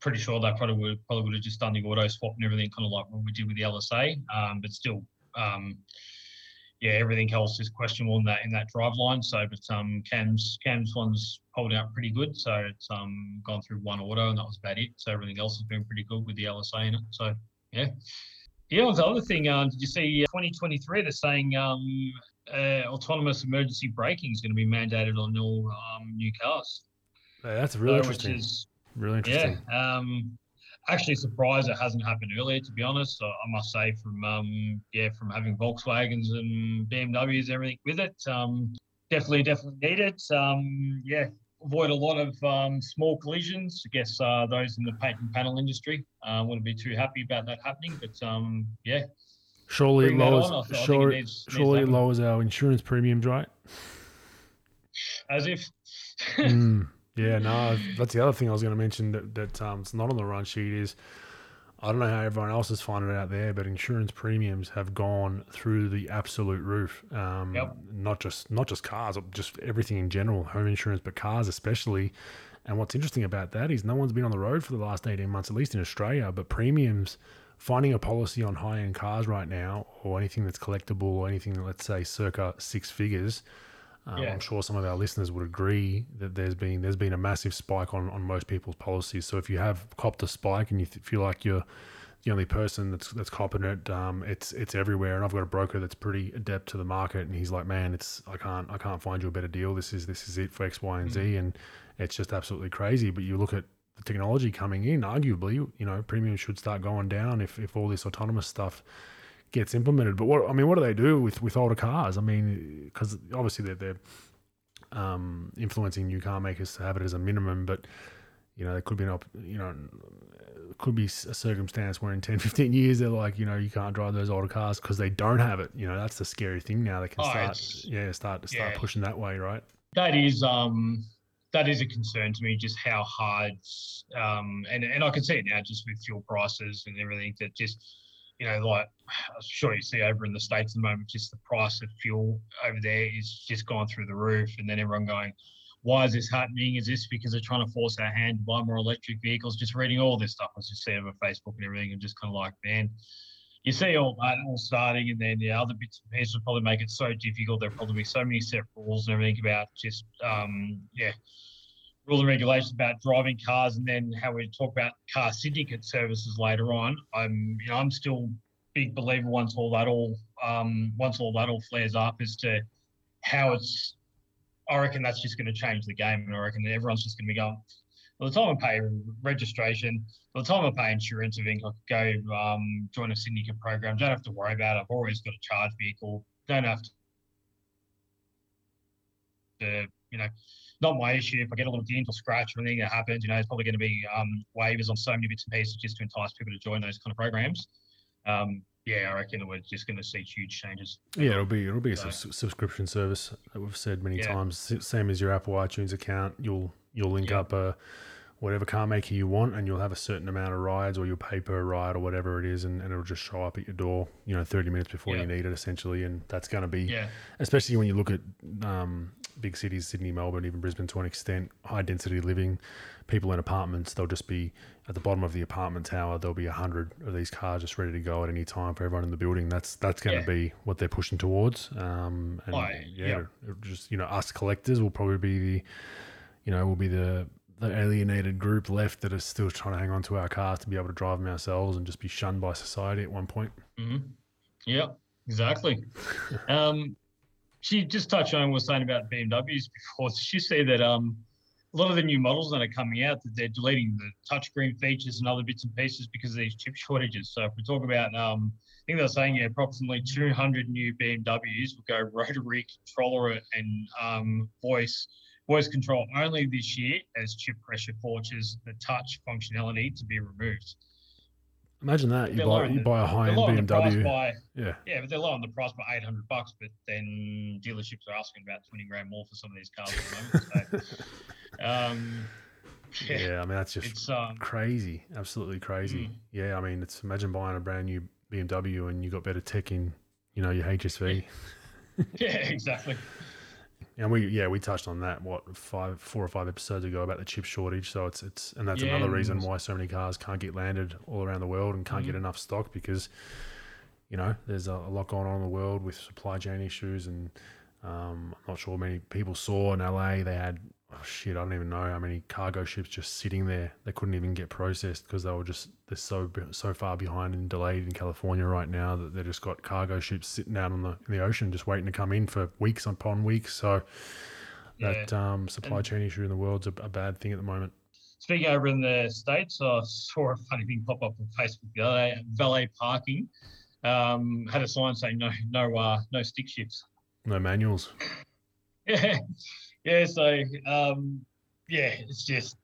pretty sure they probably would probably would have just done the auto swap and everything, kind of like what we did with the LSA. But still, yeah, everything else is questionable in that in that drive line. So, but um, Cam's Cam's one's holding out pretty good. So it's um gone through one auto and that was about it. So everything else has been pretty good with the LSA in it. So yeah. Yeah, the other thing, um, did you see uh, 2023? They're saying um, uh, autonomous emergency braking is going to be mandated on all um, new cars. Yeah, that's really so, interesting. Is, really interesting. Yeah. Um, actually surprised it hasn't happened earlier, to be honest. So I must say, from um, yeah, from having Volkswagens and BMWs, and everything with it, um, definitely, definitely needed. Um, yeah, avoid a lot of um, small collisions. I guess uh, those in the paint and panel industry uh, wouldn't be too happy about that happening. But um, yeah, surely it lowers. Surely, it needs, surely lowers our insurance premiums, right? As if. mm, yeah, no, that's the other thing I was going to mention that that um, it's not on the run sheet is I don't know how everyone else is finding it out there, but insurance premiums have gone through the absolute roof. Um, yep. Not just not just cars, just everything in general, home insurance, but cars especially. And what's interesting about that is no one's been on the road for the last eighteen months, at least in Australia. But premiums, finding a policy on high end cars right now, or anything that's collectible, or anything that let's say circa six figures, um, yeah. I'm sure some of our listeners would agree that there's been there's been a massive spike on, on most people's policies. So if you have copped a spike and you th- feel like you're the only person that's that's copping it, um, it's it's everywhere. And I've got a broker that's pretty adept to the market, and he's like, man, it's I can't I can't find you a better deal. This is this is it for X, Y, and Z, mm. and it's just absolutely crazy. But you look at the technology coming in, arguably, you know, premiums should start going down if if all this autonomous stuff gets implemented. But what I mean, what do they do with with older cars? I mean, because obviously they're they're um, influencing new car makers to have it as a minimum, but you know, there could be an, op- you know, could be a circumstance where in 10, 15 years they're like, you know, you can't drive those older cars because they don't have it. You know, that's the scary thing now. They can Oh, start, yeah, start start yeah. pushing that way, right? that is um that is a concern to me just how hard um and and I can see it now just with fuel prices and everything that just you know like I'm sure you see over in the states at the moment just the price of fuel over there is just gone through the roof and then everyone going why is this happening is this because they're trying to force our hand to buy more electric vehicles just reading all this stuff I was just seeing over Facebook and everything and just kind of like man you see all that all starting, and then the other bits and pieces will probably make it so difficult. There'll probably be so many set rules and everything about just um, yeah, rule and regulations about driving cars, and then how we talk about car syndicate services later on. I'm you know I'm still big believer once all that all um, once all that all flares up as to how it's. I reckon that's just going to change the game, and I reckon that everyone's just going to be going. By the time I pay registration, by the time I pay insurance, I think I could go um, join a syndicate program. Don't have to worry about it. I've always got a charge vehicle. Don't have to, you know, not my issue. If I get a little dent or scratch or anything that happens, you know, it's probably going to be um, waivers on so many bits and pieces just to entice people to join those kind of programs. Um, yeah, I reckon we're just going to see huge changes. Yeah, it'll be it'll be a So- subscription service that we've said many Yeah. times. Same as your Apple iTunes account, you'll you'll link Yeah. up a whatever car maker you want, and you'll have a certain amount of rides, or you'll pay per ride, or whatever it is, and, and it'll just show up at your door, you know, thirty minutes before Yeah. you need it, essentially, and that's going to be Yeah, especially when you look at um, big cities, Sydney, Melbourne, even Brisbane to an extent, high density living, people in apartments, they'll just be at the bottom of the apartment tower. There'll be a hundred of these cars just ready to go at any time for everyone in the building. That's that's going to Yeah. be what they're pushing towards. Um, and Oh, yeah, yeah. it'll just you know, us collectors will probably be the, you know, will be the the alienated group left that are still trying to hang on to our cars to be able to drive them ourselves and just be shunned by society at one point. hmm Yeah, exactly. um, she just touched on was saying about BMWs before. She said that um, a lot of the new models that are coming out that they're deleting the touchscreen features and other bits and pieces because of these chip shortages. So if we talk about, um, I think they're saying yeah, approximately 200 new BMWs will go rotary controller and um, voice voice control only this year as chip pressure forces the touch functionality to be removed. Imagine that you buy you buy a high end lowering the price BMW. by Yeah, yeah, but they're low on the price by eight hundred bucks, but then dealerships are asking about twenty grand more for some of these cars at the moment. So, um, yeah, yeah. I mean that's just it's um, crazy, absolutely crazy. Mm. Yeah, I mean, it's imagine buying a brand new BMW and you got better tech in, you know, your HSV. yeah, exactly. And we, yeah, we touched on that what five, four or five episodes ago about the chip shortage. So it's it's, and that's Yeah, another reason why so many cars can't get landed all around the world and can't get Mm-hmm. enough stock because, you know, there's a, a lot going on in the world with supply chain issues and. Um, I'm not sure many people saw in LA. They had oh shit. I don't even know how many cargo ships just sitting there. They couldn't even get processed because they were just they're so so far behind and delayed in California right now that they just got cargo ships sitting out on the in the ocean just waiting to come in for weeks upon weeks. So that um, supply And- chain issue in the world's a, a bad thing at the moment. Speaking over in the states, I saw a funny thing pop up on Facebook the other day. Valet parking um, had a sign saying no, no, uh, no stick shifts. No manuals. Yeah, yeah. So, um, yeah, it's just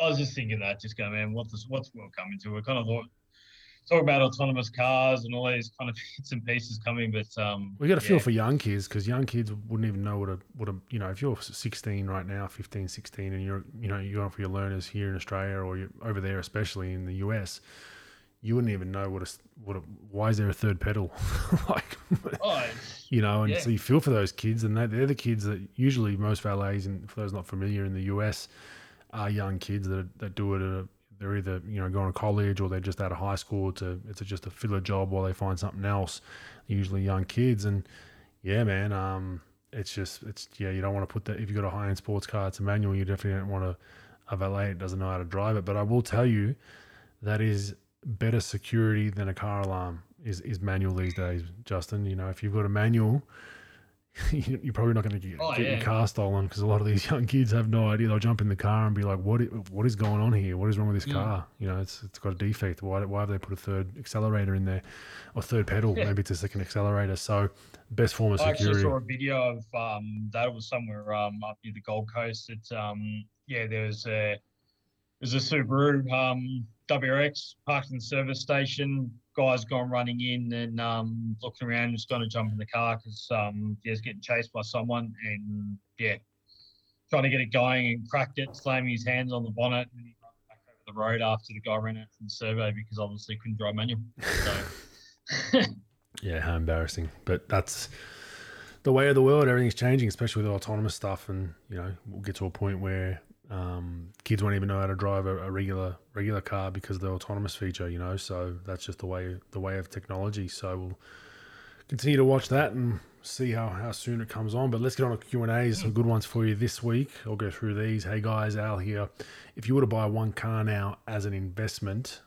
I was just thinking that, just going, man, what's this, what's the world coming to? We kind of thought talk about autonomous cars and all these kind of bits and pieces coming, but um, We got to feel yeah. for young kids because young kids wouldn't even know what a what a you know if you're 16 right now, 15, 16, and you're you know you're going for your learners here in Australia or you're over there, especially in the US, you wouldn't even know what a what a, why is there a third pedal? Like Oh, you know and Yeah. so you feel for those kids and they, they're the kids that usually most valets and for those not familiar in the US are young kids that, that do it a, they're either you know going to college or they're just out of high school to it's just a filler job while they find something else. Usually young kids and yeah man um it's just it's yeah you don't want to put that if you've got a high-end sports car it's a manual you definitely don't want to a valet that doesn't know how to drive it. But i will tell you that is better security than a car alarm is, is manual these days justin you know if you've got a manual you- you're probably not going to get, Oh, get your car stolen because a lot of these young kids have no idea. They'll jump in the car and be like, "What? What is going on here? What is wrong with this Mm. car? You know, it's it's got a defect. Why? Why have they put a third accelerator in there, or third pedal? Yeah. Maybe it's a second accelerator. So, best form of security. I actually saw a video of um, that was somewhere um, up near the Gold Coast. It's um, yeah, there was a there's a Subaru um, WRX parked in the service station. Guy's gone running in and um, looking around, just going to jump in the car because um, yeah, he's getting chased by someone and yeah, trying to get it going and cracked it, slamming his hands on the bonnet and he ran back over the road after the guy ran out from the survey because obviously couldn't drive manual. So Yeah, how embarrassing. But that's the way of the world. Everything's changing, especially with autonomous stuff. And you know, we'll get to a point where um, kids won't even know how to drive a, a regular regular car because of the autonomous feature. You know, so that's just the way the way of technology. So we'll continue to watch that and see how, how soon it comes on. But let's get on to Q and A's. Some good ones for you this week. I'll go through these. Hey guys, Al here. If you were to buy one car now as an investment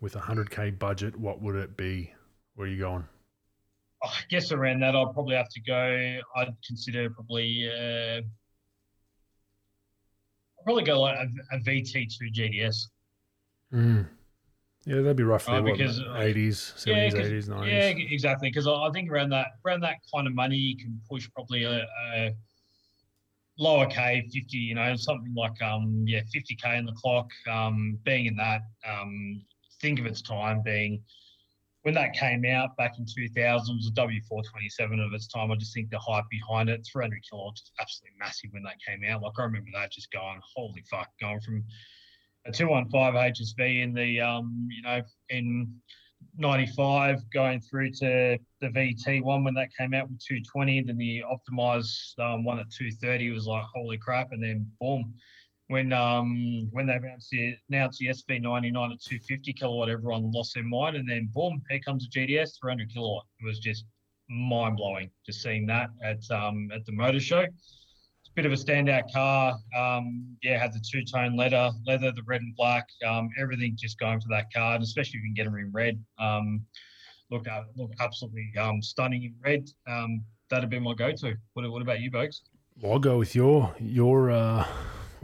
with a hundred k budget, what would it be? Where are you going? I guess around that, I'd probably have to go. I'd consider probably uh, probably go like a, a VT2 GTS. Mm. Yeah, that'd be roughly Uh, what, because, uh, eighties, yeah, seventies, eighties, nineties. e- exactly. Because I I think around that around that kind of money, you can push probably a, a lower K, fifty. You know, something like um yeah, fifty K in the clock. Um, being in that, um, think of its time being when that came out back in 2000 was a W427 of its time. I just think the hype behind it, 300 kilowatts, is absolutely massive when that came out. Like I remember that just going, holy fuck, going from a 215 HSV in the um, you know, in 95 going through to the VT one when that came out with 220, then the optimized um, one at 230 was like holy crap, and then boom. When um when they announced the, announced the SV99 at 250 kilowatt, everyone lost their mind, and then boom, here comes the GTS 300 kilowatt. It was just mind blowing just seeing that at um at the motor show. It's a bit of a standout car. Um, yeah, had the two tone leather, leather, the red and black, um, everything just going for that car, and especially if you can get them in red. Um, look, uh, look absolutely um, stunning in red. Um, that'd be my go-to. What, what about you, folks? Well, I'll go with your your uh,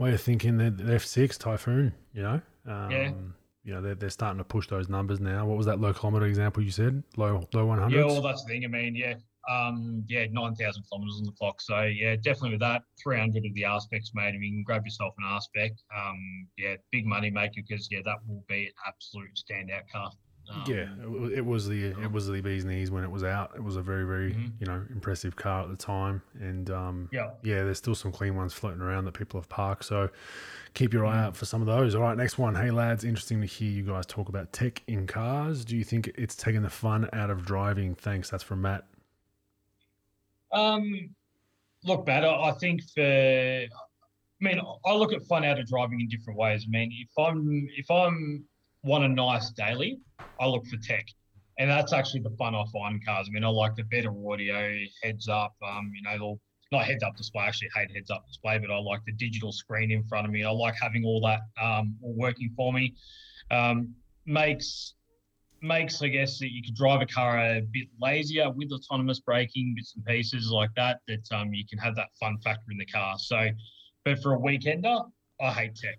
way of thinking. The, the F6 Typhoon, you know, um, Yeah. you know they're, they're starting to push those numbers now. What was that low kilometer example you said? Low low one Yeah, well, that's the thing. I mean, yeah, um, yeah, nine thousand kilometers on the clock. So yeah, definitely with that, three hundred of the R specs, made. If you can grab yourself an R spec, um, yeah, big money maker because yeah, that will be an absolute standout car. Um, yeah, it, it was the it was the bee's knees when it was out. It was a very very Mhm. you know impressive car at the time, and um, Yeah. yeah, there's still some clean ones floating around that people have parked. So keep your eye Mm. out for some of those. All right, next one. Hey lads, interesting to hear you guys talk about tech in cars. Do you think it's taking the fun out of driving? Thanks. That's from Matt. Um, look, Matt, I I think for, I mean, I look at fun out of driving in different ways. I mean, if I'm if I'm want a nice daily, I look for tech, and that's actually the fun I find in cars. I mean, I like the better audio, heads up, um, you know, the not heads up display. I actually hate heads up display, but I like the digital screen in front of me. I like having all that um, working for me. Um, makes makes I guess that you could drive a car a bit lazier with autonomous braking, bits and pieces like that. That um, you can have that fun factor in the car. So, but for a weekender, I hate tech.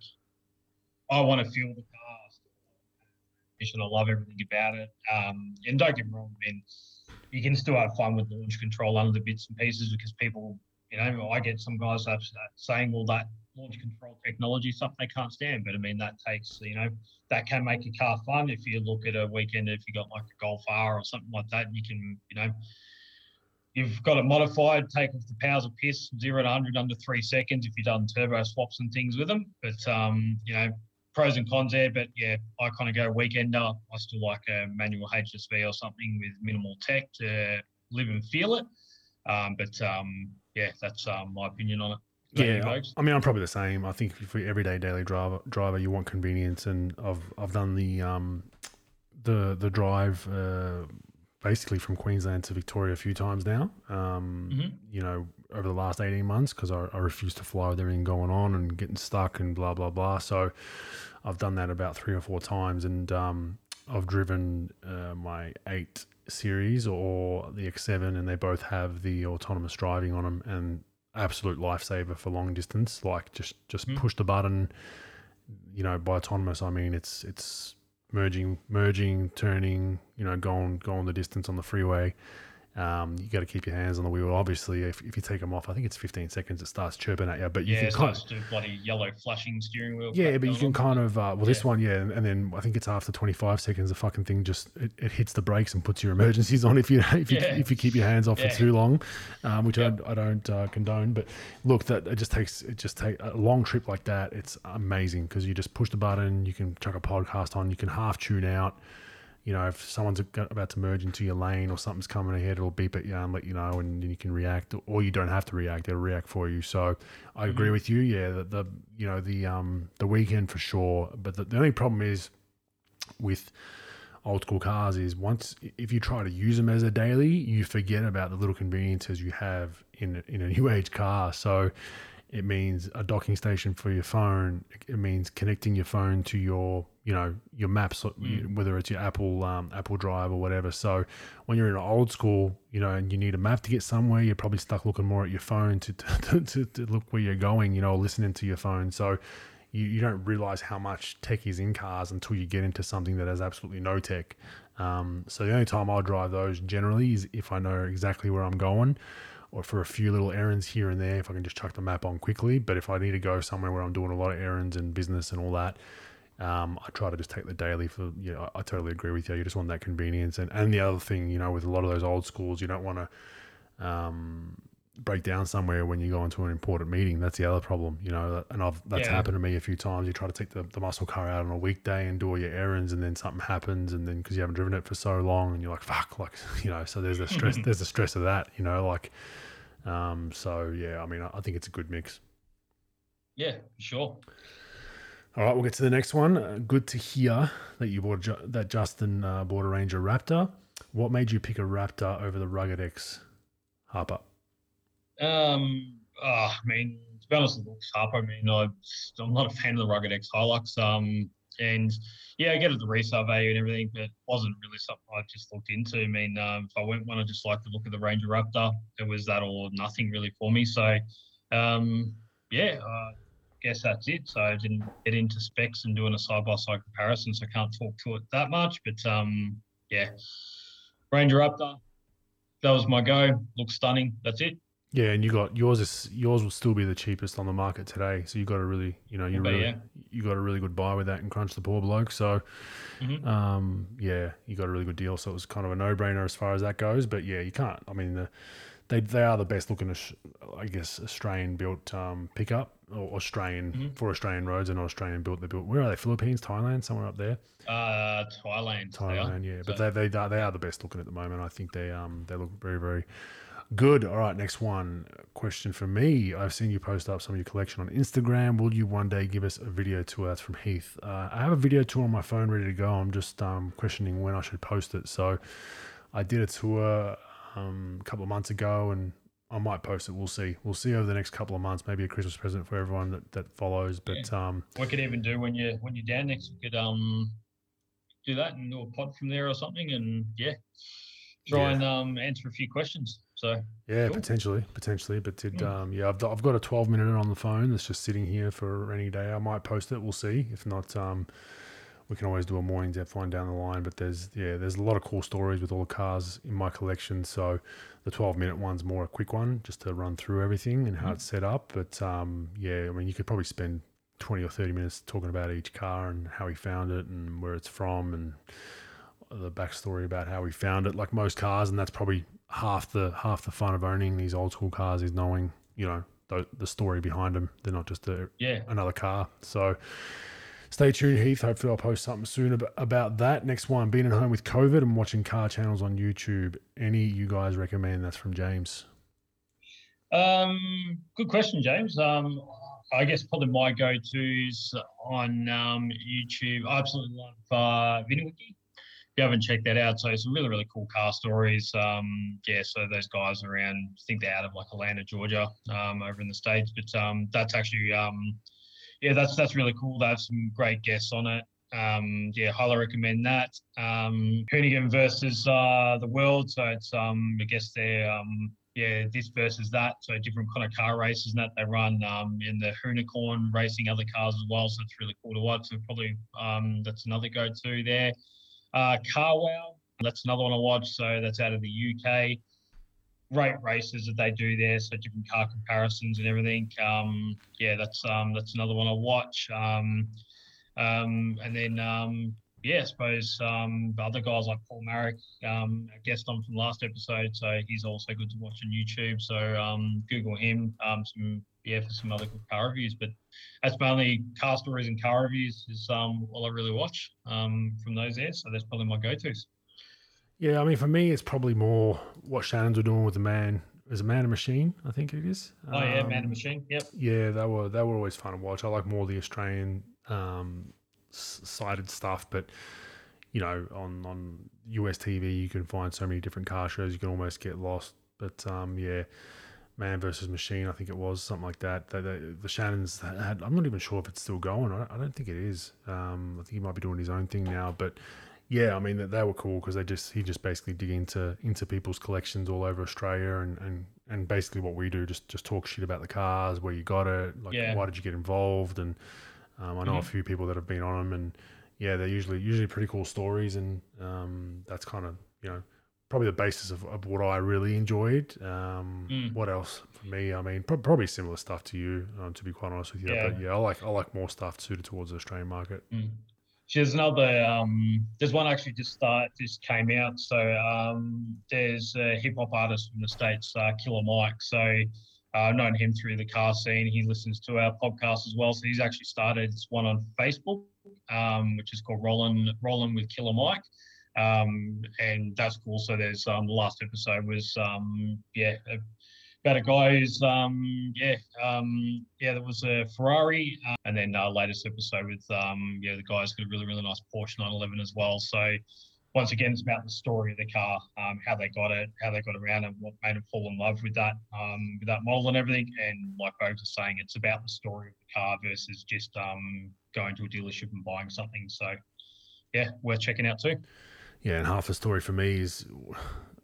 I want to feel the I love everything about it. Um, and don't get me wrong, I mean, you can still have fun with launch control under the bits and pieces because people, you know, I get some guys up saying all that launch control technology is stuff they can't stand. But I mean, that takes, you know, that can make a car fun. If you look at a weekend, if you got like a Golf R or something like that, you can, you know, you've got it modified, take off the powers of piss, zero to 100 under three seconds if you've done turbo swaps and things with them. But, um, you know, pros and cons there. But yeah, I kind of go weekender. I still like a manual HSV or something with minimal tech to live and feel it. Um, but um, yeah, that's um, my opinion on it. What about you, Yeah? I mean, I'm probably the same. I think for everyday daily driver, driver, you want convenience, and I've I've done the um, the the drive uh, basically from Queensland to Victoria a few times now. Um, Mhm. You know, over the last 18 months because I, I refuse to fly with everything going on and getting stuck and blah blah blah. So I've done that about three or four times, and um, I've driven uh, my eight series or the X7, and they both have the autonomous driving on them, and absolute lifesaver for long distance. Like just just Mhm. push the button. You know, by autonomous, I mean it's it's merging, merging, turning. You know, going going the distance on the freeway, Um, you got to keep your hands on the wheel. Obviously, if, if you take them off, I think it's 15 seconds. It starts chirping at you, but you yeah, can kind to bloody yellow flashing steering wheel. yeah, but you can kind of uh, well, this one, yeah, and, and then I think it's after 25 seconds, the fucking thing just it, it hits the brakes and puts your emergencies on if you if you Yeah. if you keep your hands off Yeah. for too long, um, which. I, I don't uh, condone. But look, that it just takes it just take a long trip like that. It's amazing because you just push the button, you can chuck a podcast on, you can half tune out. You know, if someone's about to merge into your lane or something's coming ahead, it'll beep at you and let you know, and then you can react, or you don't have to react; it'll react for you. So, I agree Mhm. with you. Yeah, the, the you know the um the weekend for sure, but the, the only problem is with old school cars is once if you try to use them as a daily, you forget about the little conveniences you have in in a new age car. So it means a docking station for your phone. It means connecting your phone to your you know your maps, Mm. whether it's your Apple um, Apple Drive or whatever. So when you're in an old school, you know, and you need a map to get somewhere, you're probably stuck looking more at your phone to to, to, to look where you're going. You know, listening to your phone. So you, you don't realize how much tech is in cars until you get into something that has absolutely no tech. Um, so the only time I'll drive those generally is if I know exactly where I'm going or for a few little errands here and there, if I can just chuck the map on quickly. But if I need to go somewhere where I'm doing a lot of errands and business and all that, um, I try to just take the daily for, you know, I, I totally agree with you. You just want that convenience. And, and the other thing, you know, with a lot of those old schools, you don't want to, um, break down somewhere when you go into an important meeting. That's the other problem, you know. And I've that's Yeah. happened to me a few times. You try to take the, the muscle car out on a weekday and do all your errands, and then something happens, and then because you haven't driven it for so long, and you're like, fuck, like you know. So there's the stress. there's the stress of that, you know. Like, um. So yeah, I mean, I, I think it's a good mix. Yeah, sure. All right, we'll get to the next one. Uh, good to hear that you bought Ju- that Justin uh, bought a Ranger Raptor. What made you pick a Raptor over the Rugged X Harper? Um, uh, I mean, to be honest, it looks up. I mean, I'm not a fan of the Rugged X Hilux. Um, and yeah, I get it the resale value and everything, but wasn't really something I just looked into. I mean, um, if I went one, I just like the look of the Ranger Raptor. It was that or nothing really for me. So, um, yeah, I guess that's it. So I didn't get into specs and doing a side by side comparison, so I can't talk to it that much. But um, yeah, Ranger Raptor. That was my go. Looks stunning. That's it. Yeah, and you got yours is yours will still be the cheapest on the market today. So you got a really you know you But really yeah. you got a really good buy with that and crunch the poor bloke. So Mhm. um yeah, you got a really good deal. So it was kind of a no brainer as far as that goes. But yeah, you can't. I mean the, they they are the best looking, I guess, Australian built um, pickup or Australian Mhm. for Australian roads and Australian built. They built where are they? Philippines, Thailand, somewhere up there. Uh, Thailand. Thailand, yeah. But they they are, they are the best looking at the moment. I think they um they look very very good. All right, next one question for me. I've seen you post up some of your collection on Instagram. Will you one day give us a video tour? That's from Heath. Uh, I have a video tour on my phone ready to go. I'm just um questioning when I should post it. So I did a tour um, a couple of months ago and. I might post it. We'll see. We'll see over the next couple of months. Maybe a Christmas present for everyone that, that follows. But um, we could even do when you when you're down next. We could um do that and do a pod from there or something, and yeah, try Yeah. and um answer a few questions. So Yeah, Cool. potentially, potentially. But did Mm. um, yeah, I've, I've got a 12 minute on the phone that's just sitting here for any day. I might post it. We'll see. If not, um, we can always do a more in depth one down the line. But there's yeah, there's a lot of cool stories with all the cars in my collection. So the 12 minute one's more a quick one, just to run through everything and how Mhm. it's set up. But um, yeah, I mean, you could probably spend 20 or 30 minutes talking about each car and how he found it and where it's from and the backstory about how we found it, like most cars, and that's probably half the half the fun of owning these old school cars is knowing, you know, the, the story behind them. They're not just a, yeah, another car. So stay tuned, Heath. Hopefully, I'll post something soon about that. Next one, being at home with COVID and watching car channels on YouTube. Any you guys recommend? That's from James. Um, good question, James. Um, I guess probably my go-tos on um, YouTube. I absolutely love uh, Vinwiki. If you haven't checked that out, so some really really cool car stories. Um, yeah, so those guys around, I think they're out of like Atlanta, Georgia, um, over in the states. But um, that's actually um, yeah, that's that's really cool. They have some great guests on it. Um, yeah, highly recommend that. Um, Hoonigan versus uh, the world. So it's um, I guess they're um, yeah, this versus that. So different kind of car races and that they run um, in the Hoonicorn racing other cars as well. So it's really cool to watch. So probably um, that's another go-to there. Uh, Car Wow, that's another one I watch. So that's out of the UK. Great races that they do there, so different car comparisons and everything. Um, yeah, that's um, that's another one I watch. Um, um, and then um, yeah, I suppose um, other guys like Paul Maric, um, a guest on from last episode, so he's also good to watch on YouTube. So Google him, some yeah, for some other good car reviews. But that's mainly car stories and car reviews is all I really watch from those there. So that's probably my go-tos. Yeah, I mean, for me, it's probably more what Shannon's were doing with the man. Is a man and machine, I think it is. Oh yeah, man and machine. Yep. Yeah, they were they were always fun to watch. I like more the Australian um, sided stuff, but you know, on on US TV, you can find so many different car shows. You can almost get lost. But um, yeah, Man versus Machine, I think it was something like that. The, the, the Shannons had. I'm not even sure if it's still going. I, I don't think it is. Um, I think he might be doing his own thing now, but yeah, I mean they, they were cool because they just he just basically dig into into people's collections all over Australia and and and basically what we do just just talk shit about the cars, where you got it, like Yeah. why did you get involved, and um, I know a Mhm. few people that have been on them, and yeah, they're usually usually pretty cool stories, and um, that's kind of you know probably the basis of, of what I really enjoyed. Um, Mm. What else for me? I mean, pro- probably similar stuff to you, um, to be quite honest with you. Yeah. But yeah, I like I like more stuff suited towards the Australian market. Mm. There's another. Um, there's one actually just start just came out. So um, there's a hip hop artist from the states, uh, Killer Mike. So uh, I've known him through the car scene. He listens to our podcast as well. So he's actually started one on Facebook, um, which is called Rollin' Rollin' with Killer Mike. Um, and that's cool. So there's um, the last episode was um, yeah about a guy who's um, yeah um, yeah there was a Ferrari uh, and then uh, latest episode with um, yeah the guy's got a really really nice Porsche 911 as well. So once again, it's about the story of the car, um, how they got it, how they got around, and what made them fall in love with that um, with that model and everything. And like Bogues was saying, it's about the story of the car versus just um, going to a dealership and buying something. So yeah, worth checking out too. Yeah, and half the story for me is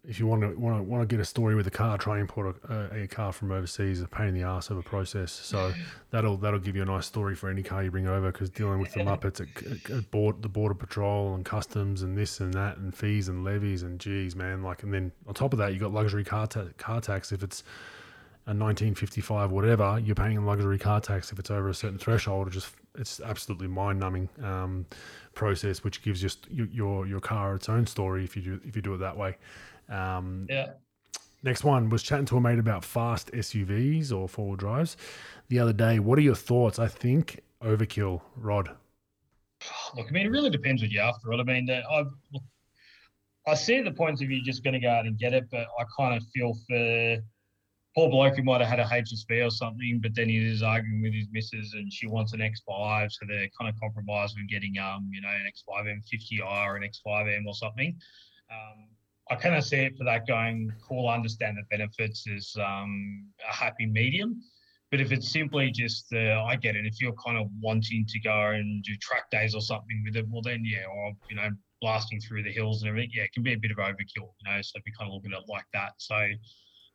if you want to want to want to get a story with a car, try and import a, a car from overseas. A pain in the ass of a process. So that'll that'll give you a nice story for any car you bring over because dealing with the Muppets at, at board, the border patrol and customs and this and that and fees and levies and geez, man, like and then on top of that you got luxury car ta- car tax if it's a 1955 whatever you're paying luxury car tax if it's over a certain threshold it just it's absolutely mind-numbing um, process which gives just your, your your car its own story if you do if you do it that way um, Yeah. Next one was chatting to a mate about fast SUVs or four wheel drives the other day. What are your thoughts? I think overkill, Rod. Look, I mean, it really depends what you're after. I mean, I I see the points of you just going to go out and get it, but I kind of feel for poor bloke who might have had a HSV or something, but then he is arguing with his missus and she wants an X5, so they're kind of compromised with getting um, you know, an X5M 50i or an X5M or something. Um, I kind of see it for that going, cool, understand the benefits is um, a happy medium. But if it's simply just, uh, I get it. If you're kind of wanting to go and do track days or something with it, well, then yeah, or you know, blasting through the hills and everything, yeah, it can be a bit of overkill, you know. So we kind of look at it like that. So,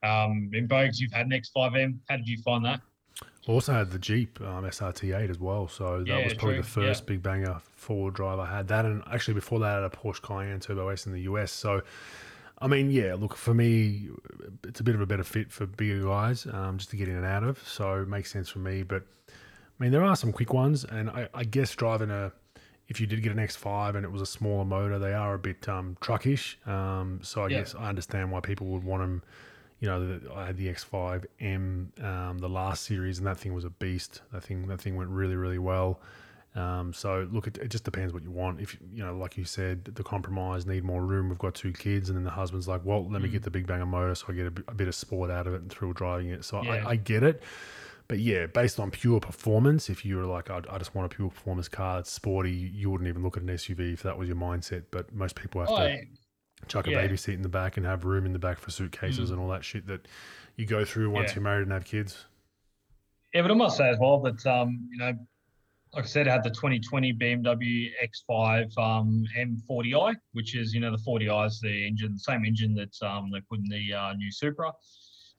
um, in Bogues, you've had an X5M. How did you find that? Also had the Jeep um, SRT8 as well. So that Yeah, was probably true, the first big banger four wheel drive I had. That and actually before that I had a Porsche Cayenne Turbo S in the US. So I mean, yeah, look for me, it's a bit of a better fit for bigger guys, um, just to get in and out of. So it makes sense for me. But I mean, there are some quick ones, and I, I guess driving a, if you did get an X5 and it was a smaller motor, they are a bit um, truckish. Um, so I Yeah. guess I understand why people would want them. You know, the, I had the X5M, um, the last series, and that thing was a beast. That thing, that thing went really, really well. Um, so look, it, it just depends what you want. If you know, like you said, the compromise need more room. We've got two kids, and then the husband's like, "Well, let me Mm. get the big banger motor, so I get a, bit- a bit of sport out of it and thrill driving it." So Yeah. I, I get it, but yeah, based on pure performance, if you were like, I, I just want a pure performance car that's sporty, you wouldn't even look at an SUV if that was your mindset. But most people have Oh, to yeah. chuck a yeah. baby seat in the back and have room in the back for suitcases and all that shit that you go through once you're married and have kids. Yeah, but I must say as well that um, you know, like I said, I had the 2020 BMW X5 um, M40i, which is you know the 40i is the engine, the same engine that um, they put in the uh, new Supra. If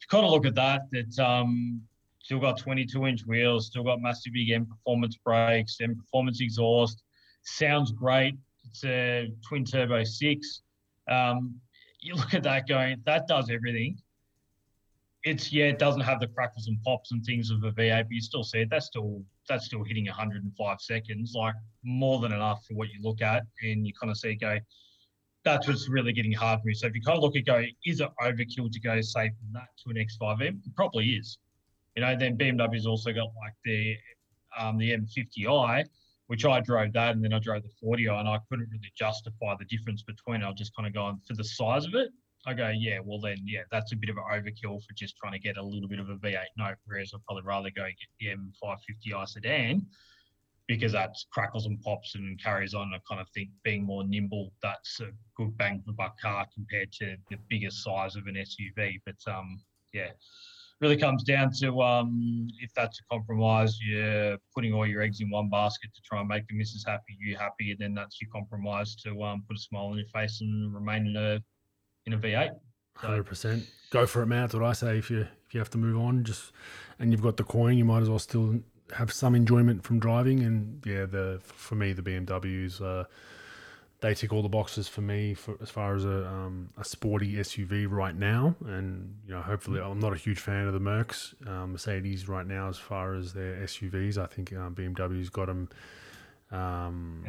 you kind of look at that, that um, still got 22 inch wheels, still got massive big M performance brakes, M performance exhaust. Sounds great. It's a twin turbo six. Um, you look at that going, that does everything it's yeah, it doesn't have the crackles and pops and things of a V8, but you still see it. That's still that's still hitting 105 seconds, like more than enough for what you look at, and you kind of see go. That's what's really getting hard for me. So if you kind of look at go, is it overkill to go say from that to an X5M? It probably is. You know, then BMW's also got like the um, the M50i, which I drove that, and then I drove the 40i, and I couldn't really justify the difference between. I was just kind of going for the size of it. I go, yeah, well then, yeah, that's a bit of an overkill for just trying to get a little bit of a V8 note. Whereas I'd probably rather go get the M550i sedan because that's crackles and pops and carries on. I kind of think being more nimble, that's a good bang for buck car compared to the biggest size of an SUV. But um, yeah, really comes down to um, if that's a compromise, you're putting all your eggs in one basket to try and make the missus happy, you happy, and then that's your compromise to um, put a smile on your face and remain in a in a V8. Hundred percent. Go for it, man. That's what I say. If you if you have to move on, just and you've got the coin, you might as well still have some enjoyment from driving. And yeah, the for me the BMWs. Uh, they tick all the boxes for me for as far as a, um, a sporty SUV right now. And you know, hopefully, I'm not a huge fan of the Mercs, um, Mercedes right now as far as their SUVs. I think um, BMW's got them. Um,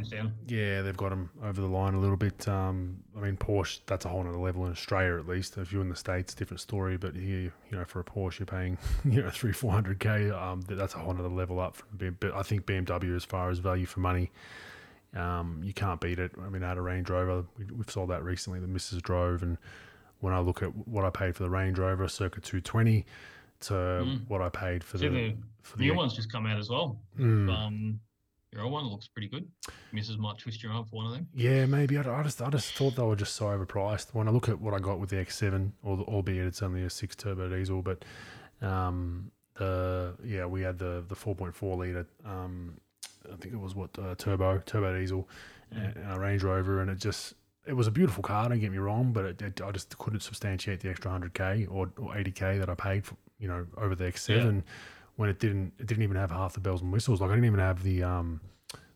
yeah, they've got them over the line a little bit. Um, I mean, Porsche, that's a whole other level in Australia, at least. If you're in the States, different story. But here, you know, for a Porsche, you're paying, you know, three, 400K. Um, that's a whole other level up. From, but I think BMW, as far as value for money, um, you can't beat it. I mean, I had a Range Rover. We, have sold that recently. The missus drove, and when I look at what I paid for the Range Rover, circa two twenty, to mm. what I paid for the, the, for the new one's just come out as well. Mm. Um, your old one looks pretty good. Missus might twist your arm for one of them. Yeah, maybe. I, I, just I just thought they were just so overpriced. When I look at what I got with the X7, albeit it's only a six turbo diesel, but um, the yeah we had the the four point four liter um, I think it was what uh, turbo turbo diesel and, a Range Rover, and it just it was a beautiful car. Don't get me wrong, but it, it, I just couldn't substantiate the extra hundred k or eighty k that I paid for you know over the X7 yeah. When it didn't it didn't even have half the bells and whistles. Like I didn't even have the um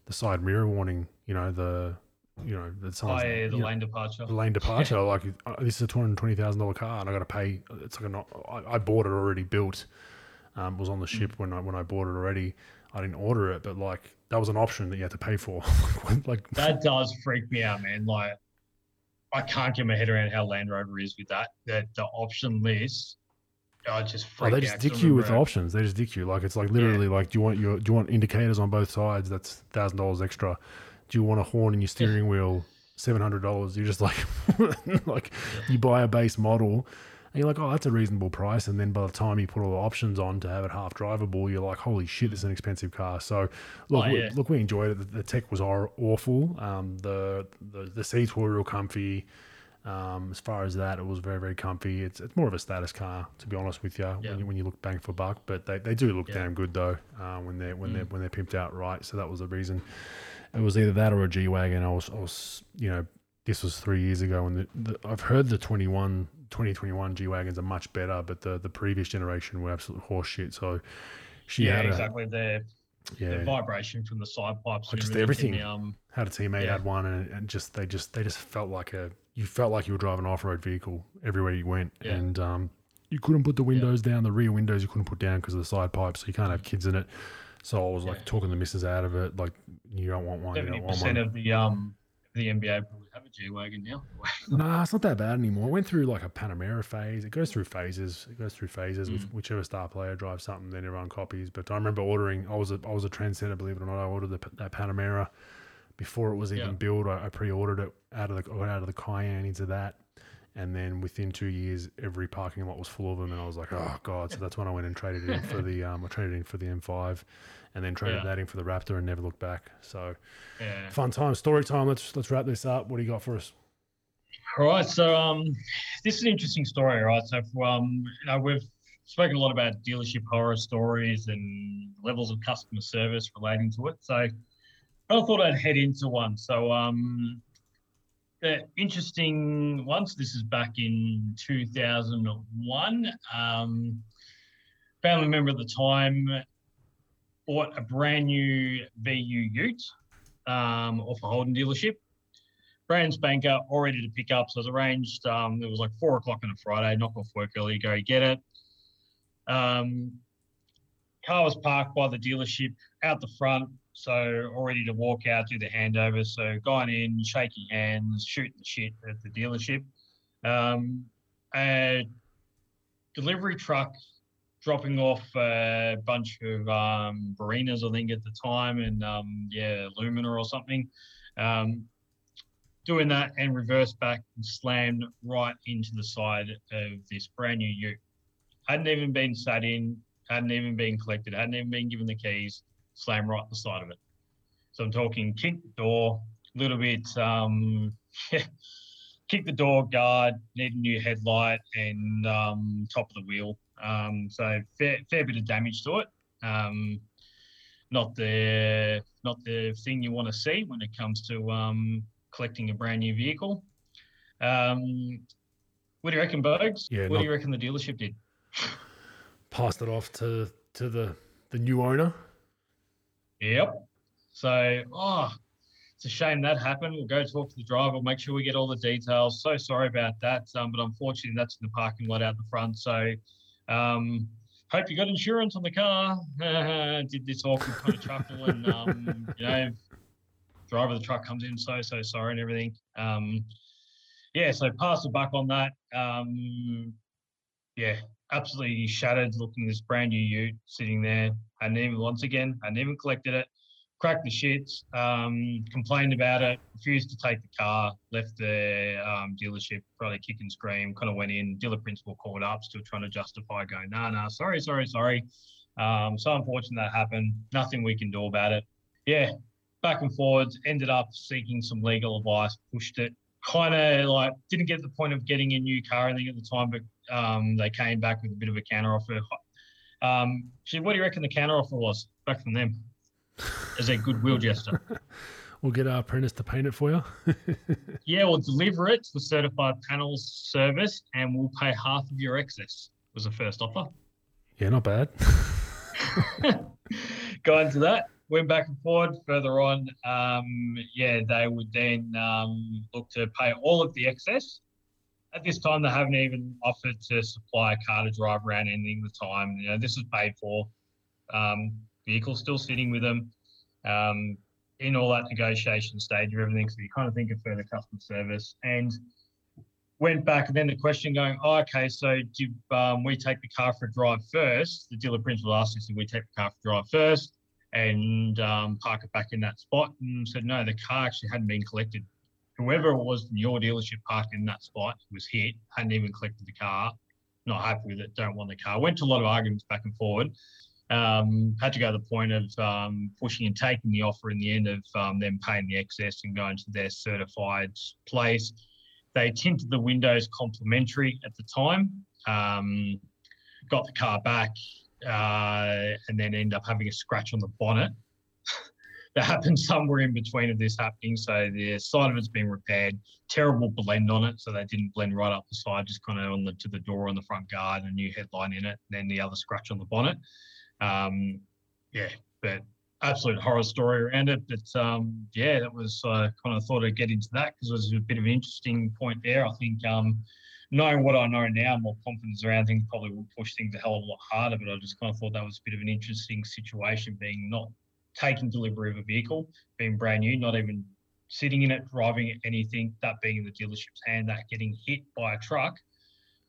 the side mirror warning. You know the you know the, oh, yeah, the lane know, departure. The lane departure. like uh, this is a two hundred twenty thousand dollar car, and I got to pay. It's like a, I, I bought it already built. Um, was on the ship mm. when I when I bought it already. I didn't order it, but like that was an option that you had to pay for. like that does freak me out, man. Like I can't get my head around how Land Rover is with that. That the option list. I just oh, they just dick you with options. They just dick you. Like it's like literally yeah. like do you want your do you want indicators on both sides? That's thousand dollars extra. Do you want a horn in your steering wheel? Seven hundred dollars. You're just like like you buy a base model and you're like, oh, that's a reasonable price. And then by the time you put all the options on to have it half drivable, you're like, holy shit, this is an expensive car. So look, oh, yeah. we, look, we enjoyed it. The, the tech was awful. Um, the, the the seats were real comfy. Um, as far as that, it was very, very comfy. It's it's more of a status car, to be honest with you, yeah. when, you when you look bang for buck. But they, they do look yeah. damn good though uh, when they're when mm. they're when they're pimped out right. So that was the reason. It was either that or a G wagon. I was I was you know this was three years ago, and the, the, I've heard the 21 2021 G wagons are much better, but the the previous generation were absolute horseshit. So she yeah, had exactly yeah. the vibration from the side pipes, just everything. The, um, had a teammate yeah. had one, and, and just they just they just felt like a you felt like you were driving an off road vehicle everywhere you went, yeah. and um, you couldn't put the windows down, the rear windows you couldn't put down because of the side pipes, so you can't have kids in it. So I was like talking the missus out of it, like you don't want one. Seventy percent of the um the NBA probably have a G wagon now. nah, it's not that bad anymore. It went through like a Panamera phase. It goes through phases. It goes through phases. Mm. With whichever star player drives something, then everyone copies. But I remember ordering. I was a I was a trendsetter, believe it or not. I ordered the, that Panamera before it was even yeah. built. I, I, pre-ordered it out of the out of the Cayenne into that, and then within two years, every parking lot was full of them, and I was like, oh god. So that's when I went and traded in for the um, I traded in for the M5 and then traded yeah. that in for the Raptor and never looked back. So yeah. fun time, story time. Let's let's wrap this up. What do you got for us? All right, so um, this is an interesting story, right? So um, you know, we've spoken a lot about dealership horror stories and levels of customer service relating to it. So I thought I'd head into one. So um, the interesting ones. This is back in 2001. Um, family member at the time bought a brand new VU Ute um, off a Holden dealership. Brands banker, all ready to pick up. So it was arranged. Um, it was like four o'clock on a Friday. Knock off work early, go get it. Um, car was parked by the dealership out the front, so all ready to walk out, do the handover. So going in, shaking hands, shooting the shit at the dealership. Um, a delivery truck dropping off a bunch of um, Barinas, I think, at the time, and um, yeah, Lumina or something. Um, doing that and reversed back and slammed right into the side of this brand new ute. Hadn't even been sat in, hadn't even been collected, hadn't even been given the keys, slammed right the side of it. So I'm talking kick the door, a little bit, um, kick the door guard, need a new headlight and um, top of the wheel. Um, so fair, fair bit of damage to it. Um, not the not the thing you want to see when it comes to um, collecting a brand new vehicle. Um, what do you reckon, Bogues? Yeah, what do you reckon the dealership did? Passed it off to to the the new owner. Yep. So, oh, it's a shame that happened. We'll go talk to the driver. We'll make sure we get all the details. So sorry about that. Um, but unfortunately, that's in the parking lot out the front. So, um, hope you got insurance on the car. Did this awkward kind of chuckle and, um, you know, driver of the truck comes in, so, so sorry and everything. Um, yeah, so pass the buck on that. Um, yeah, absolutely shattered looking this brand new ute sitting there. Hadn't even, once again, hadn't even collected it. Cracked the shits, um, complained about it, refused to take the car, left the um, dealership, probably kick and scream, kind of went in. Dealer principal called up, still trying to justify, going, nah, nah, sorry, sorry, sorry. Um, so unfortunate that happened. Nothing we can do about it. Yeah, back and forwards, ended up seeking some legal advice, pushed it. Kind of like didn't get to the point of getting a new car, I think, at the time, but um, they came back with a bit of a counter offer. Um, actually, what do you reckon the counter offer was back from them as a goodwill gesture? We'll get our apprentice to paint it for you. yeah, we'll deliver it a certified panels service and we'll pay half of your excess, was the first offer. yeah, not bad. Go into that, went back and forward further on. Um, yeah, they would then um, look to pay all of the excess. At this time, they haven't even offered to supply a car to drive around at the time. You know, this is paid for. Um, vehicle still sitting with them. Um, in all that negotiation stage of everything, so you kind of think of further customer service and went back and then the question going, oh, okay, so do um, we take the car for a drive first? The dealer principal asked us, did we take the car for a drive first and um, park it back in that spot? And said, no, the car actually hadn't been collected. Whoever it was in your dealership parked in that spot was hit, hadn't even collected the car, not happy with it, don't want the car. Went to a lot of arguments back and forward. Um, had to go to the point of um, pushing and taking the offer in the end of um, them paying the excess and going to their certified place. They tinted the windows complimentary at the time, um, got the car back, uh, and then end up having a scratch on the bonnet. that happened somewhere in between of this happening. So the side of it's been repaired. Terrible blend on it, so they didn't blend right up the side, just kind of on the to the door on the front guard, and a new headline in it, and then the other scratch on the bonnet. Um, yeah, but absolute horror story around it. But um, yeah, that was uh, kind of thought I'd get into that because it was a bit of an interesting point there. I think um, knowing what I know now, more confidence around things probably will push things a hell of a lot harder. But I just kind of thought that was a bit of an interesting situation, being not taking delivery of a vehicle, being brand new, not even sitting in it, driving it, anything, that being in the dealership's hand, that getting hit by a truck.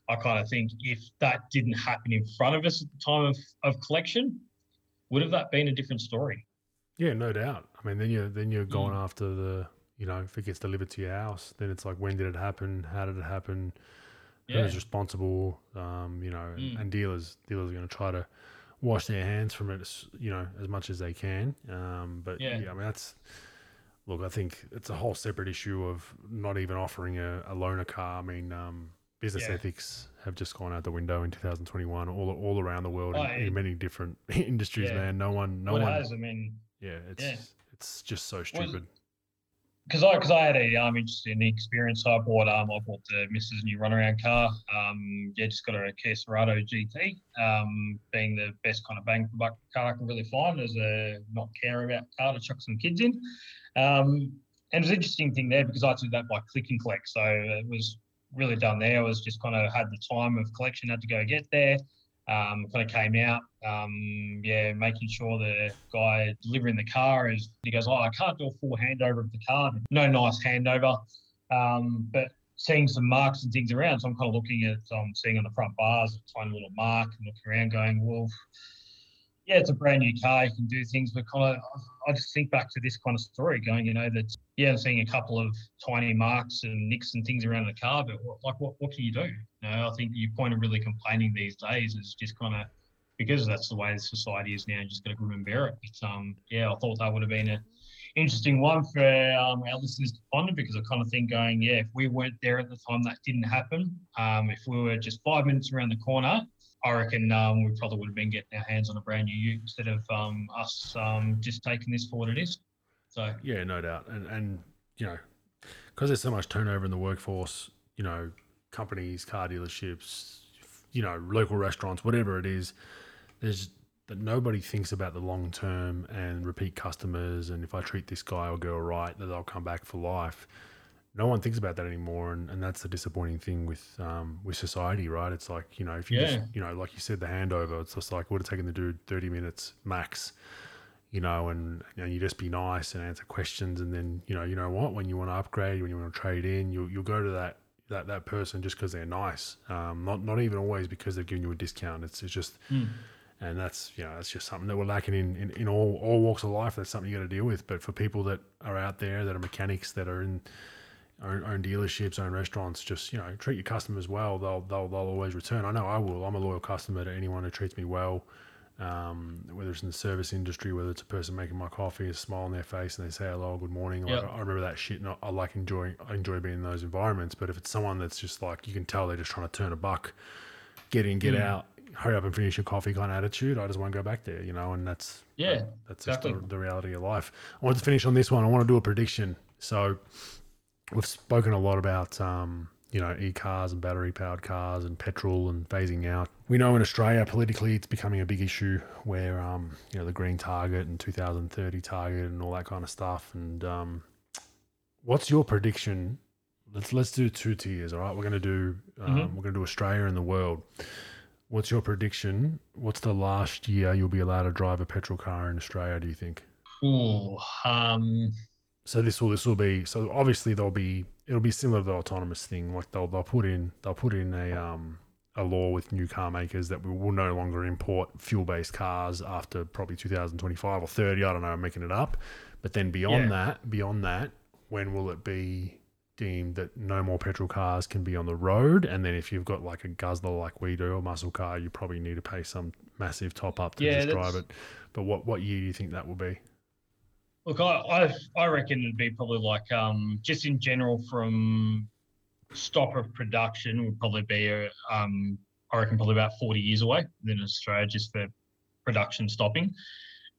I kind of think if that didn't happen in front of us at the time of, of collection, would have that been a different story? Yeah, no doubt. I mean, then you're then you're mm. going after the you know if it gets delivered to your house, then it's like when did it happen? How did it happen? Yeah. Who's responsible? Um, you know, and, Mm. and dealers dealers are going to try to wash their hands from it, as, you know, as much as they can. Um, but yeah. Yeah. I mean that's look. I think it's a whole separate issue of not even offering a, a loaner car. I mean, um, business Yeah. ethics have just gone out the window in 2021, all all around the world Oh, in, in many different industries. Man, no one, no one. has, I mean, Yeah, it's Yeah. it's just so stupid. Because I because I had a um interesting experience. I bought um I bought the Mrs. New runaround car. Um yeah, just got a Kia Cerato GT. Um, being the best kind of bang for buck car I can really find as a not care about car to chuck some kids in. Um, and it was an interesting thing there because I did that by click and collect, so it was really done there. I was just kind of had the time of collection, had to go get there. Um, kind of came out, um, yeah, making sure the guy delivering the car is, he goes, oh, I can't do a full handover of the car. No nice handover. Um, but seeing some marks and things around, so I'm kind of looking at, um, seeing on the front bars, a tiny little mark and looking around going, well, yeah, it's a brand new car. You can do things, but kind of, I just think back to this kind of story, going, you know, that yeah, I'm seeing a couple of tiny marks and nicks and things around the car, but what, like, what, what can you do? Know, I think your point of really complaining these days is just kind of because that's the way the society is now. Just got to grin and bear it. But um, yeah, I thought that would have been an interesting one for um, our listeners to ponder because I kind of think going, yeah, if we weren't there at the time, that didn't happen. Um, if we were just five minutes around the corner, I reckon um, we probably would have been getting our hands on a brand new Ute instead of um, us um, just taking this for what it is. So yeah, no doubt, and and you know, because there's so much turnover in the workforce, you know, companies, car dealerships, you know, local restaurants, whatever it is, there's that nobody thinks about the long term and repeat customers, and if I treat this guy or girl right, that they'll come back for life no one thinks about that anymore, and, and that's the disappointing thing with um, with society, right? It's like you know, if you Yeah. just you know, like you said, the handover, it's just like it would have taken the dude thirty minutes max, you know, and you know, you just be nice and answer questions, and then you know, you know what, when you want to upgrade, when you want to trade in, you'll you'll go to that that that person just because they're nice, um, not not even always because they've given you a discount. It's it's just. And that's you know that's just something that we're lacking in, in, in all, all walks of life. That's something you got to deal with. But for people that are out there that are mechanics that are in own, own dealerships, own restaurants, just you know treat your customers well. They'll they'll they'll always return. I know I will. I'm a loyal customer to anyone who treats me well. Um, whether it's in the service industry, whether it's a person making my coffee, a smile on their face, and they say hello, good morning. Like, Yep. I remember that shit, and I, I like enjoying. I enjoy being in those environments. But if it's someone that's just like you can tell they're just trying to turn a buck, get in, get Mm. out, hurry up and finish your coffee kind of attitude, I just won't go back there. You know, and that's Yeah, that's just the, the reality of life. I want to finish on this one. I want to do a prediction. So we've spoken a lot about um, you know e-cars and battery powered cars and petrol and phasing out. We know in Australia politically it's becoming a big issue where um, you know the green target and 2030 target and all that kind of stuff. And um, what's your prediction? Let's let's do two tiers. All right, we're going to do um, Mhm. we're going to do Australia and the world. What's your prediction? What's the last year you'll be allowed to drive a petrol car in Australia? Do you think? Ooh, um, So this will this will be so obviously there'll be it'll be similar to the autonomous thing. Like they'll they'll put in they'll put in a um a law with new car makers that we will no longer import fuel based cars after probably 2025 or 30. I don't know. I'm making it up. But then beyond Yeah. that, beyond that, when will it be deemed that no more petrol cars can be on the road? And then if you've got like a guzzler like we do, a muscle car, you probably need to pay some massive top up to Yeah, just drive it. But what what year do you think that will be? Look, I, I I reckon it'd be probably like um, just in general from stop of production would probably be a, um, I reckon probably about 40 years away then Australia just for production stopping.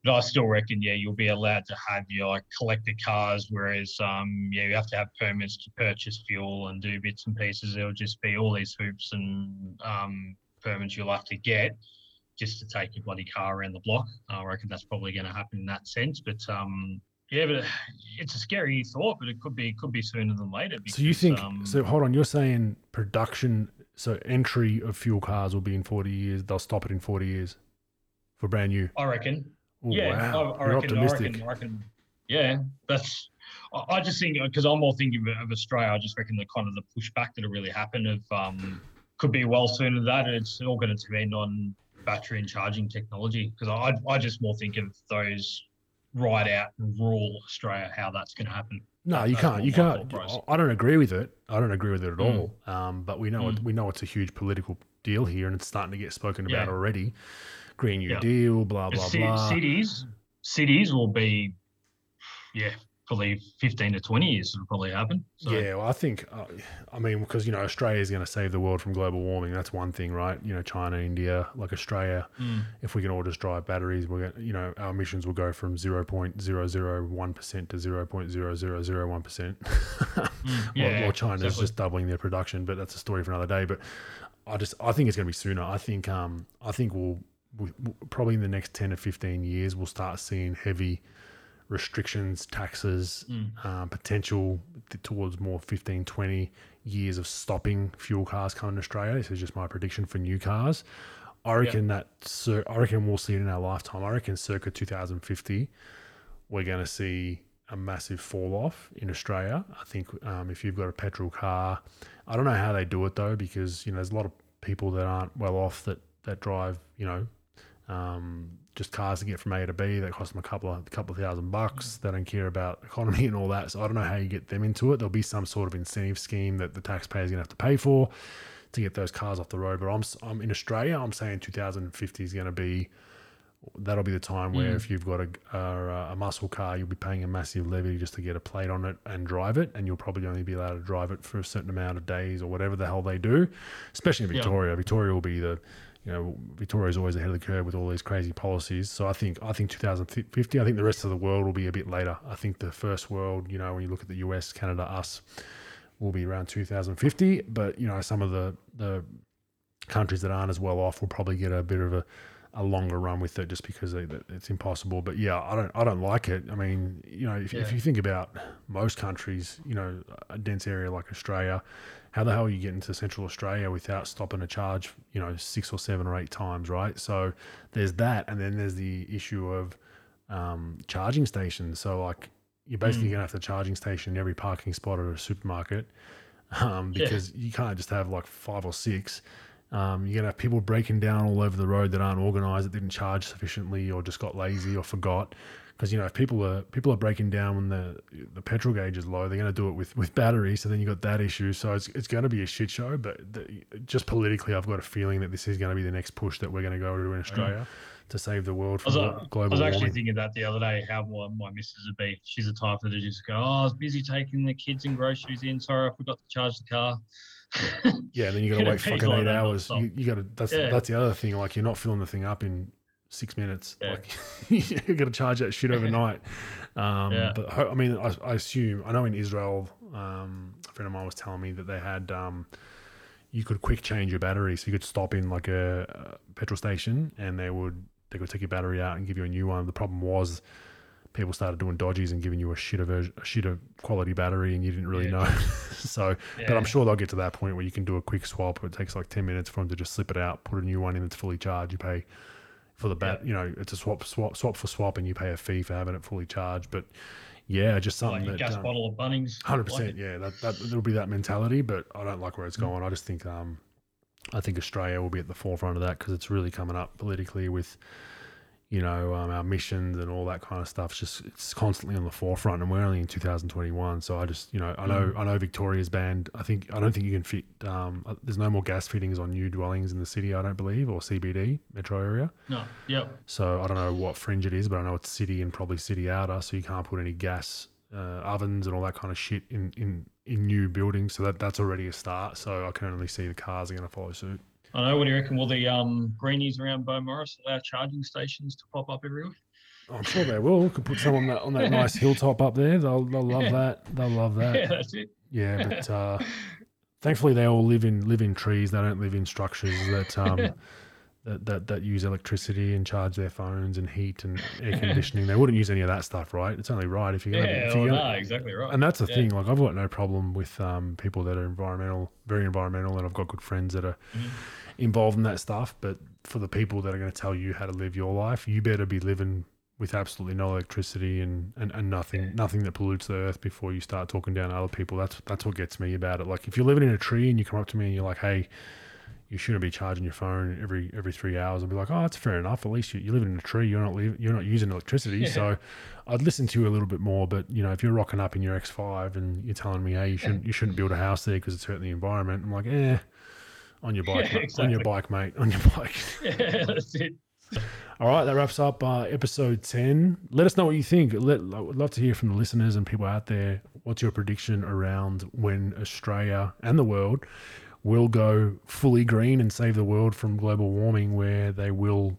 But I still reckon, yeah, you'll be allowed to have your like collector cars, whereas um, yeah, you have to have permits to purchase fuel and do bits and pieces. There'll just be all these hoops and um, permits you'll have to get just to take your bloody car around the block. I reckon that's probably going to happen in that sense. But um, yeah, but it's a scary thought, but it could be it could be sooner than later. So you think? um, so hold on. You're saying production. So entry of fuel cars will be in 40 years. They'll stop it in 40 years for brand new. I reckon. Oh, yeah, wow. I, I reckon, I reckon. I reckon. Yeah, that's. I- just think because I'm more thinking of, of Australia. I just reckon the kind of the pushback that'll really happen of um could be well sooner than that. It's all going to depend on battery and charging technology because I I just more think of those right out in rural Australia how that's going to happen. No, you can't. You can't. I don't agree with it. I don't agree with it at Mm. all. Um, but we know it, Mm. we know it's a huge political deal here, and it's starting to get spoken about Yeah. already. Green New Yeah. Deal, blah blah ci- blah. Cities, cities will be, yeah, probably 15 to 20 years it'll probably happen. So, Yeah, well, I think, uh, I mean, because, you know, Australia is going to save the world from global warming. That's one thing, right? You know, China, India, like Australia, Mm. if we can all just drive batteries, we're going to, you know, our emissions will go from 0.001% to 0.0001%. Mm, yeah, while China's exactly. just doubling their production, but that's a story for another day. But I just, I think it's going to be sooner. I think, um, I think we'll, we, we- probably in the next 10 to 15 years, we'll start seeing heavy restrictions, taxes, Mm. um, potential towards more 15, 20 years of stopping fuel cars coming to Australia. This is just my prediction for new cars. I reckon that cir- I reckon we'll see it in our lifetime. I reckon circa 2050, we're going to see a massive fall off in Australia. I think um, if you've got a petrol car, I don't know how they do it though, because you know there's a lot of people that aren't well off that that drive, you know, um, just cars to get from A to B that cost them a couple of a couple of thousand bucks. They don't care about economy and all that. So I don't know how you get them into it. There'll be some sort of incentive scheme that the taxpayer's gonna have to pay for to get those cars off the road. But I'm, I'm in Australia. I'm saying 2050 is going to be that'll be the time where Mm. if you've got a, a, a muscle car, you'll be paying a massive levy just to get a plate on it and drive it, and you'll probably only be allowed to drive it for a certain amount of days or whatever the hell they do. Especially in Yeah. Victoria, Victoria will be the you know Victoria's always ahead of the curve with all these crazy policies. So I think I think 2050. I think the rest of the world will be a bit later. I think the first world, you know, when you look at the US, Canada, us, will be around 2050. But you know, some of the the countries that aren't as well off will probably get a bit of a, a longer run with it just because it's impossible. But yeah, I don't I don't like it. I mean, you know, if, if you think about most countries, you know, a dense area like Australia, how the hell are you get into Central Australia without stopping to charge, you know, six or seven or eight times, right? So there's that, and then there's the issue of um, charging stations. So like you're basically Mm. gonna have to charging station in every parking spot at a supermarket um, Yeah. because you can't just have like five or six. Um, you're gonna have people breaking down all over the road that aren't organised, that didn't charge sufficiently, or just got lazy or forgot. Because you know, if people are people are breaking down when the the petrol gauge is low, they're going to do it with with batteries. So then you have got that issue. So it's it's going to be a shit show. But the, just politically, I've got a feeling that this is going to be the next push that we're going to go to in Australia to save the world I was, from uh, I global was actually warming. thinking that the other day how my, my missus would be. She's the type that would just go, Oh, I was busy taking the kids and groceries in. Sorry, I forgot to charge the car. Yeah, and then you got to wait fucking eight hours. You, you got to. That's Yeah. that's the other thing. Like you're not filling the thing up in six minutes. Yeah. Like you got to charge that shit overnight. Um, Yeah. But I mean, I, I assume I know in Israel, um, a friend of mine was telling me that they had. Um, you could quick change your battery, so you could stop in like a, a petrol station, and they would they could take your battery out and give you a new one. The problem was people started doing dodgies and giving you a shitter version, a shitter quality battery, and you didn't really Yeah. know. so, but I'm sure they'll get to that point where you can do a quick swap. It takes like ten minutes for them to just slip it out, put a new one in that's fully charged. You pay for the bat, you know, it's a swap, swap, swap for swap, and you pay a fee for having it fully charged. But yeah, just like something a that gas um, bottle of Bunnings. Hundred Like percent, yeah. That that there'll be that mentality, but I don't like where Mm. it's going. I just think um, I think Australia will be at the forefront of that because it's really coming up politically with, you know, um, our missions and all that kind of stuff. It's just it's constantly on the forefront, and we're only in 2021. So I just, you know, I know Mm. I know Victoria's banned. I think I don't think you can fit. Um, uh, there's no more gas fittings on new dwellings in the city. I don't believe or CBD metro area. No, yep. So I don't know what fringe it is, but I know it's city and probably city outer. So you can't put any gas uh, ovens and all that kind of shit in, in, in new buildings. So that, that's already a start. So I can only see the cars are going to follow suit. I know. What do you reckon? Will the um, greenies around Morris allow charging stations to pop up everywhere? I'm sure they will. Could put some on that on that nice hilltop up there. They'll they'll love Yeah. that. They'll love that. yeah, that. that's it. Yeah, but uh, thankfully they all live in live in trees. They don't live in structures that um that, that that use electricity and charge their phones and heat and air conditioning. They wouldn't use any of that stuff, right? It's only right if you're gonna Yeah, if well, you're no, gonna, exactly right. And that's the Yeah. thing. Like I've got no problem with um, people that are environmental, very environmental, and I've got good friends that are Mhm. Involved in that stuff. But for the people that are going to tell you how to live your life, you better be living with absolutely no electricity and, and, and nothing nothing that pollutes the earth before you start talking down to other people. That's that's what gets me about it. Like if you're living in a tree and you come up to me and you're like, hey. You shouldn't be charging your phone every every three hours. I'd be like, oh, that's fair enough. At least you, you're living in a tree. You're not leave, you're not using electricity. Yeah. So I'd listen to you a little bit more, but you know, if you're rocking up in your X5 and you're telling me, hey, you shouldn't you shouldn't build a house there because it's hurting the environment, I'm like, eh, on your bike, Yeah, mate, on your bike, mate, on your bike. yeah, that's it. All right, that wraps up uh, episode 10. Let us know what you think. Let, I would love to hear from the listeners and people out there. What's your prediction around when Australia and the world will go fully green and save the world from global warming, where they will,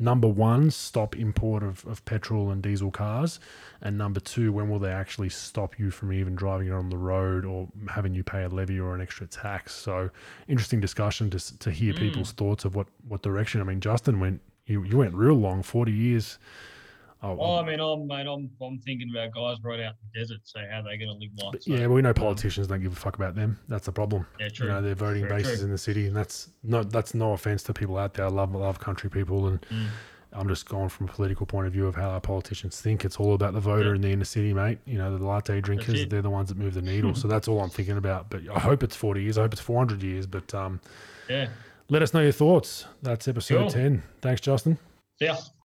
number one, stop import of, of petrol and diesel cars? And number two, when will they actually stop you from even driving it on the road or having you pay a levy or an extra tax? So, interesting discussion to, to hear Mm. people's thoughts of what, what direction. I mean, Justin went you, you went real long, 40 years Oh, Well, I mean, I'm mate, I'm I'm thinking about guys right out in the desert. So how are they going to live life? So, yeah, we know politicians don't give a fuck about them. That's the problem. yeah, true. You know, their voting Very bases true. in the city, and that's no that's no offense to people out there. I love love country people, and Mm. I'm just going from a political point of view of how our politicians think. It's all about the voter Yeah. in the inner city, mate. You know, the latte drinkers, they're the ones that move the needle. so that's all I'm thinking about. But I hope it's 40 years. I hope it's 400 years. But um, yeah. let us know your thoughts. That's episode Cool. 10. Thanks, Justin. Yeah.